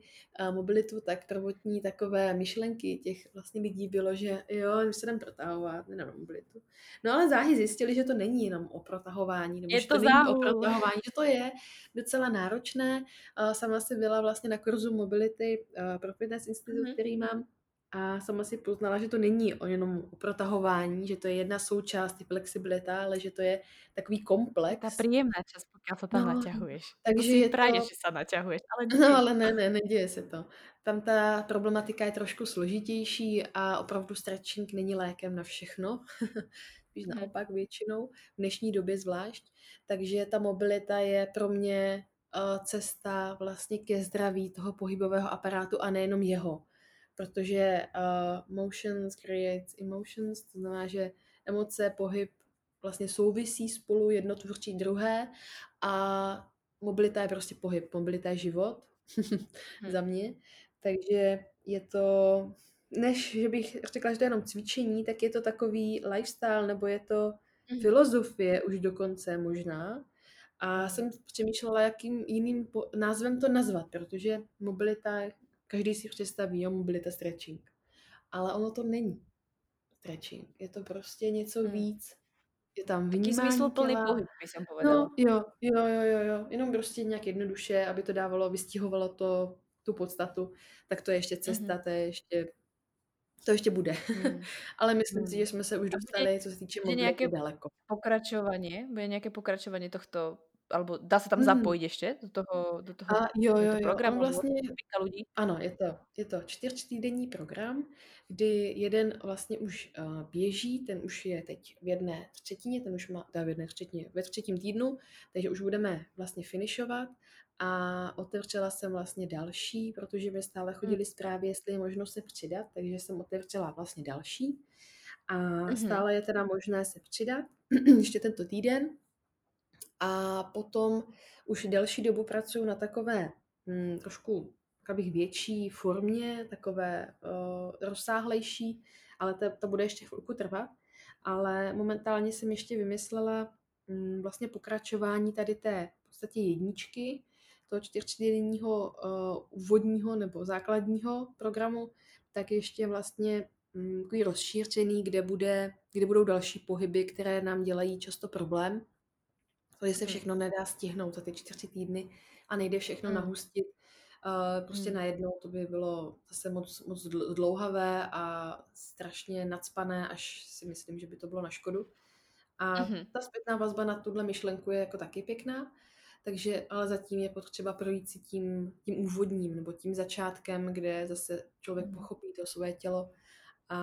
uh, mobilitu, tak prvotní takové myšlenky těch vlastně lidí bylo, že jo, my se jdem protahovat, ne na mobilitu. No ale záhy zjistili, že to není jenom o protahování, nebo Je že to to není o protahování, že to je docela náročné. Uh, sama si byla vlastně na kurzu mobility uh, pro Fitness Institute, Mhm. který mám, a sama si poznala, že to není o jenom o protahování, že to je jedna součást, flexibilita, ale že to je takový komplex. príjemná časť, pokiaľ sa tam No, naťahuješ. To takže si je praješ, to... že sa naťahuješ, ale (laughs) No deje. ale ne, ne, neděje se to. Tam ta problematika je trošku složitější a opravdu stretching není lékem na všechno. (laughs) Spíš naopak většinou, v dnešní době zvlášť. Takže ta mobilita je pro mě uh, cesta vlastně ke zdraví toho pohybového aparátu a nejenom jeho. Protože uh, motions creates emotions, to znamená, že emoce, pohyb vlastně souvisí spolu jednotvůrčí druhé a mobilita je prostě pohyb, mobilita je život (laughs) za mě. Takže je to, než že bych řekla, že to je jenom cvičení, tak je to takový lifestyle, nebo je to Mhm. filozofie už dokonce možná. A jsem přemýšlela, jakým jiným názvem to nazvat, protože mobilita, každý si představí, jo, mobilita stretching. Ale ono to není stretching. Je to prostě něco Hmm. víc. Je tam Taký vnímání zmysluplný těla. pohyb, by som povedala. No, jo, jo, jo, jo, jo. Jenom prostě nějak jednoduše, aby to dávalo, vystihovalo to, tu podstatu, tak to je ještě cesta, Mhm. to je ještě, to ještě bude. Hmm. (laughs) Ale myslím si, Hmm. že jsme se už dostali, co se týče mobility, nějaké daleko. Pokračovanie? Bude nejaké pokračovanie tohto, alebo dá sa tam Mm. zapojiť ešte do toho, do toho A jo, jo, tento jo. program? On alebo vlastně, ľudí? ano, je to, je to čtyřtýdenní program, kdy jeden vlastně už uh, běží, ten už je teď v jedné třetině, ten už má, teda v jedné třetině, ve třetím týdnu, takže už budeme vlastně finišovat a otevřela jsem vlastně další, protože mi stále chodili zprávy, jestli je možno se přidat, takže jsem otevřela vlastně další a Mhm. stále je teda možné se přidat (clears throat) ještě tento týden a potom už delší dobu pracuji na takové hm, trošku bych větší formě, takové uh, rozsáhlejší, ale to, to bude ještě chvilku trvat. Ale momentálně jsem ještě vymyslela hm, vlastně pokračování tady té v podstatě jedničky, toho čtyřdenního uh, úvodního nebo základního programu, tak ještě vlastně hm, takový rozšířený, kde, bude, kde budou další pohyby, které nám dělají často problém, protože se Hmm. všechno nedá stihnout za ty čtyři týdny a nejde všechno Hmm. nahustit. Uh, prostě Hmm. najednou to by bylo zase moc, moc dl- dlouhavé a strašně nadspané, až si myslím, že by to bylo na škodu. A Mhm. ta zpětná vazba na tuhle myšlenku je jako taky pěkná, takže ale zatím je potřeba projít si tím, tím úvodním nebo tím začátkem, kde zase člověk Mhm. pochopí to svoje tělo a,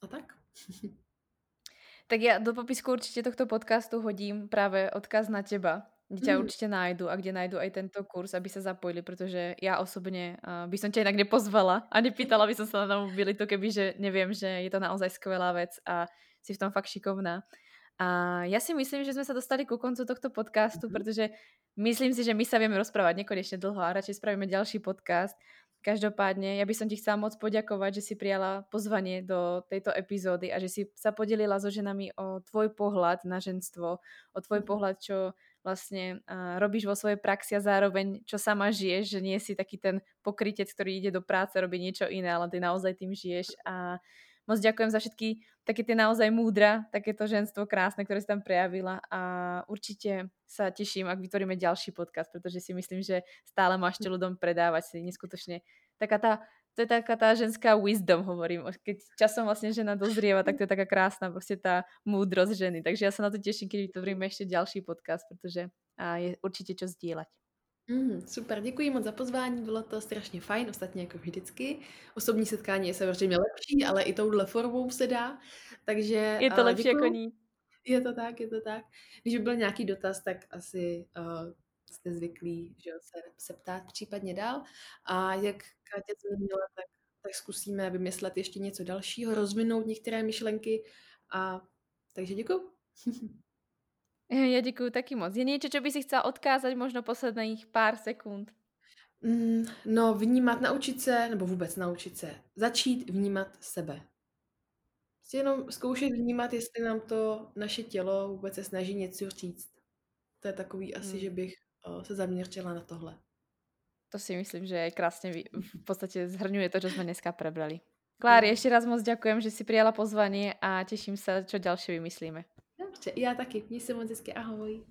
a tak. (laughs) Tak ja do popisku určite tohto podcastu hodím práve odkaz na teba. kde ťa určite nájdu a kde nájdu aj tento kurz, aby sa zapojili, pretože ja osobne uh, by som ťa inak nepozvala a nepýtala by som sa na mobilitu, keby že neviem, že je to naozaj skvelá vec a si v tom fakt šikovná. A ja si myslím, že sme sa dostali ku koncu tohto podcastu, mm-hmm. pretože myslím si, že my sa vieme rozprávať nekonečne dlho a radšej spravíme ďalší podcast. Každopádne, ja by som ti chcela moc poďakovať, že si prijala pozvanie do tejto epizódy a že si sa podelila so ženami o tvoj pohľad na ženstvo, o tvoj mm-hmm. pohľad, čo vlastne uh, robíš vo svojej praxi a zároveň čo sama žiješ, že nie si taký ten pokrytec, ktorý ide do práce, robí niečo iné, ale ty naozaj tým žiješ a moc ďakujem za všetky také tie naozaj múdra, takéto ženstvo krásne, ktoré si tam prejavila a určite sa teším, ak vytvoríme ďalší podcast, pretože si myslím, že stále máš čo ľuďom predávať si neskutočne taká tá to je taká tá ženská wisdom, hovorím. Keď časom vlastne žena dozrieva, tak to je taká krásna proste tá múdrosť ženy. Takže ja sa na to teším, keď vytvoríme ešte ďalší podcast, pretože je určite čo zdieľať. Mm, super, děkuji moc za pozvání, bylo to strašně fajn, ostatně jako vždycky. Osobní setkání je samozřejmě lepší, ale i touhle formou se dá, takže Je to lepší děkuju. jako ní. Je to tak, je to tak. Když by byl nějaký dotaz, tak asi uh, jste zvyklí že se, se ptát případně dál. A jak Kátě zmínila, tak, tak zkusíme vymyslet ještě něco dalšího, rozvinout některé myšlenky. A takže děkuji. (laughs) (laughs) Ja ďakujem taky moc. Je niečo, čo by si chcela odkázať možno posledných pár sekund? Mm, no, vnímat, naučit se, nebo vůbec naučit se, začít vnímat sebe. Prostě jenom zkoušet vnímat, jestli nám to naše tělo vůbec se snaží něco říct. To je takový asi, hmm. že bych o, se zaměřila na tohle. To si myslím, že aj krásne v (laughs) podstate zhrňuje to, čo sme dneska prebrali. Klári, ešte raz moc ďakujem, že si prijala pozvanie a teším sa, čo ďalšie vymyslíme. Dobře, já taky. Měj se moc hezky. Ahoj.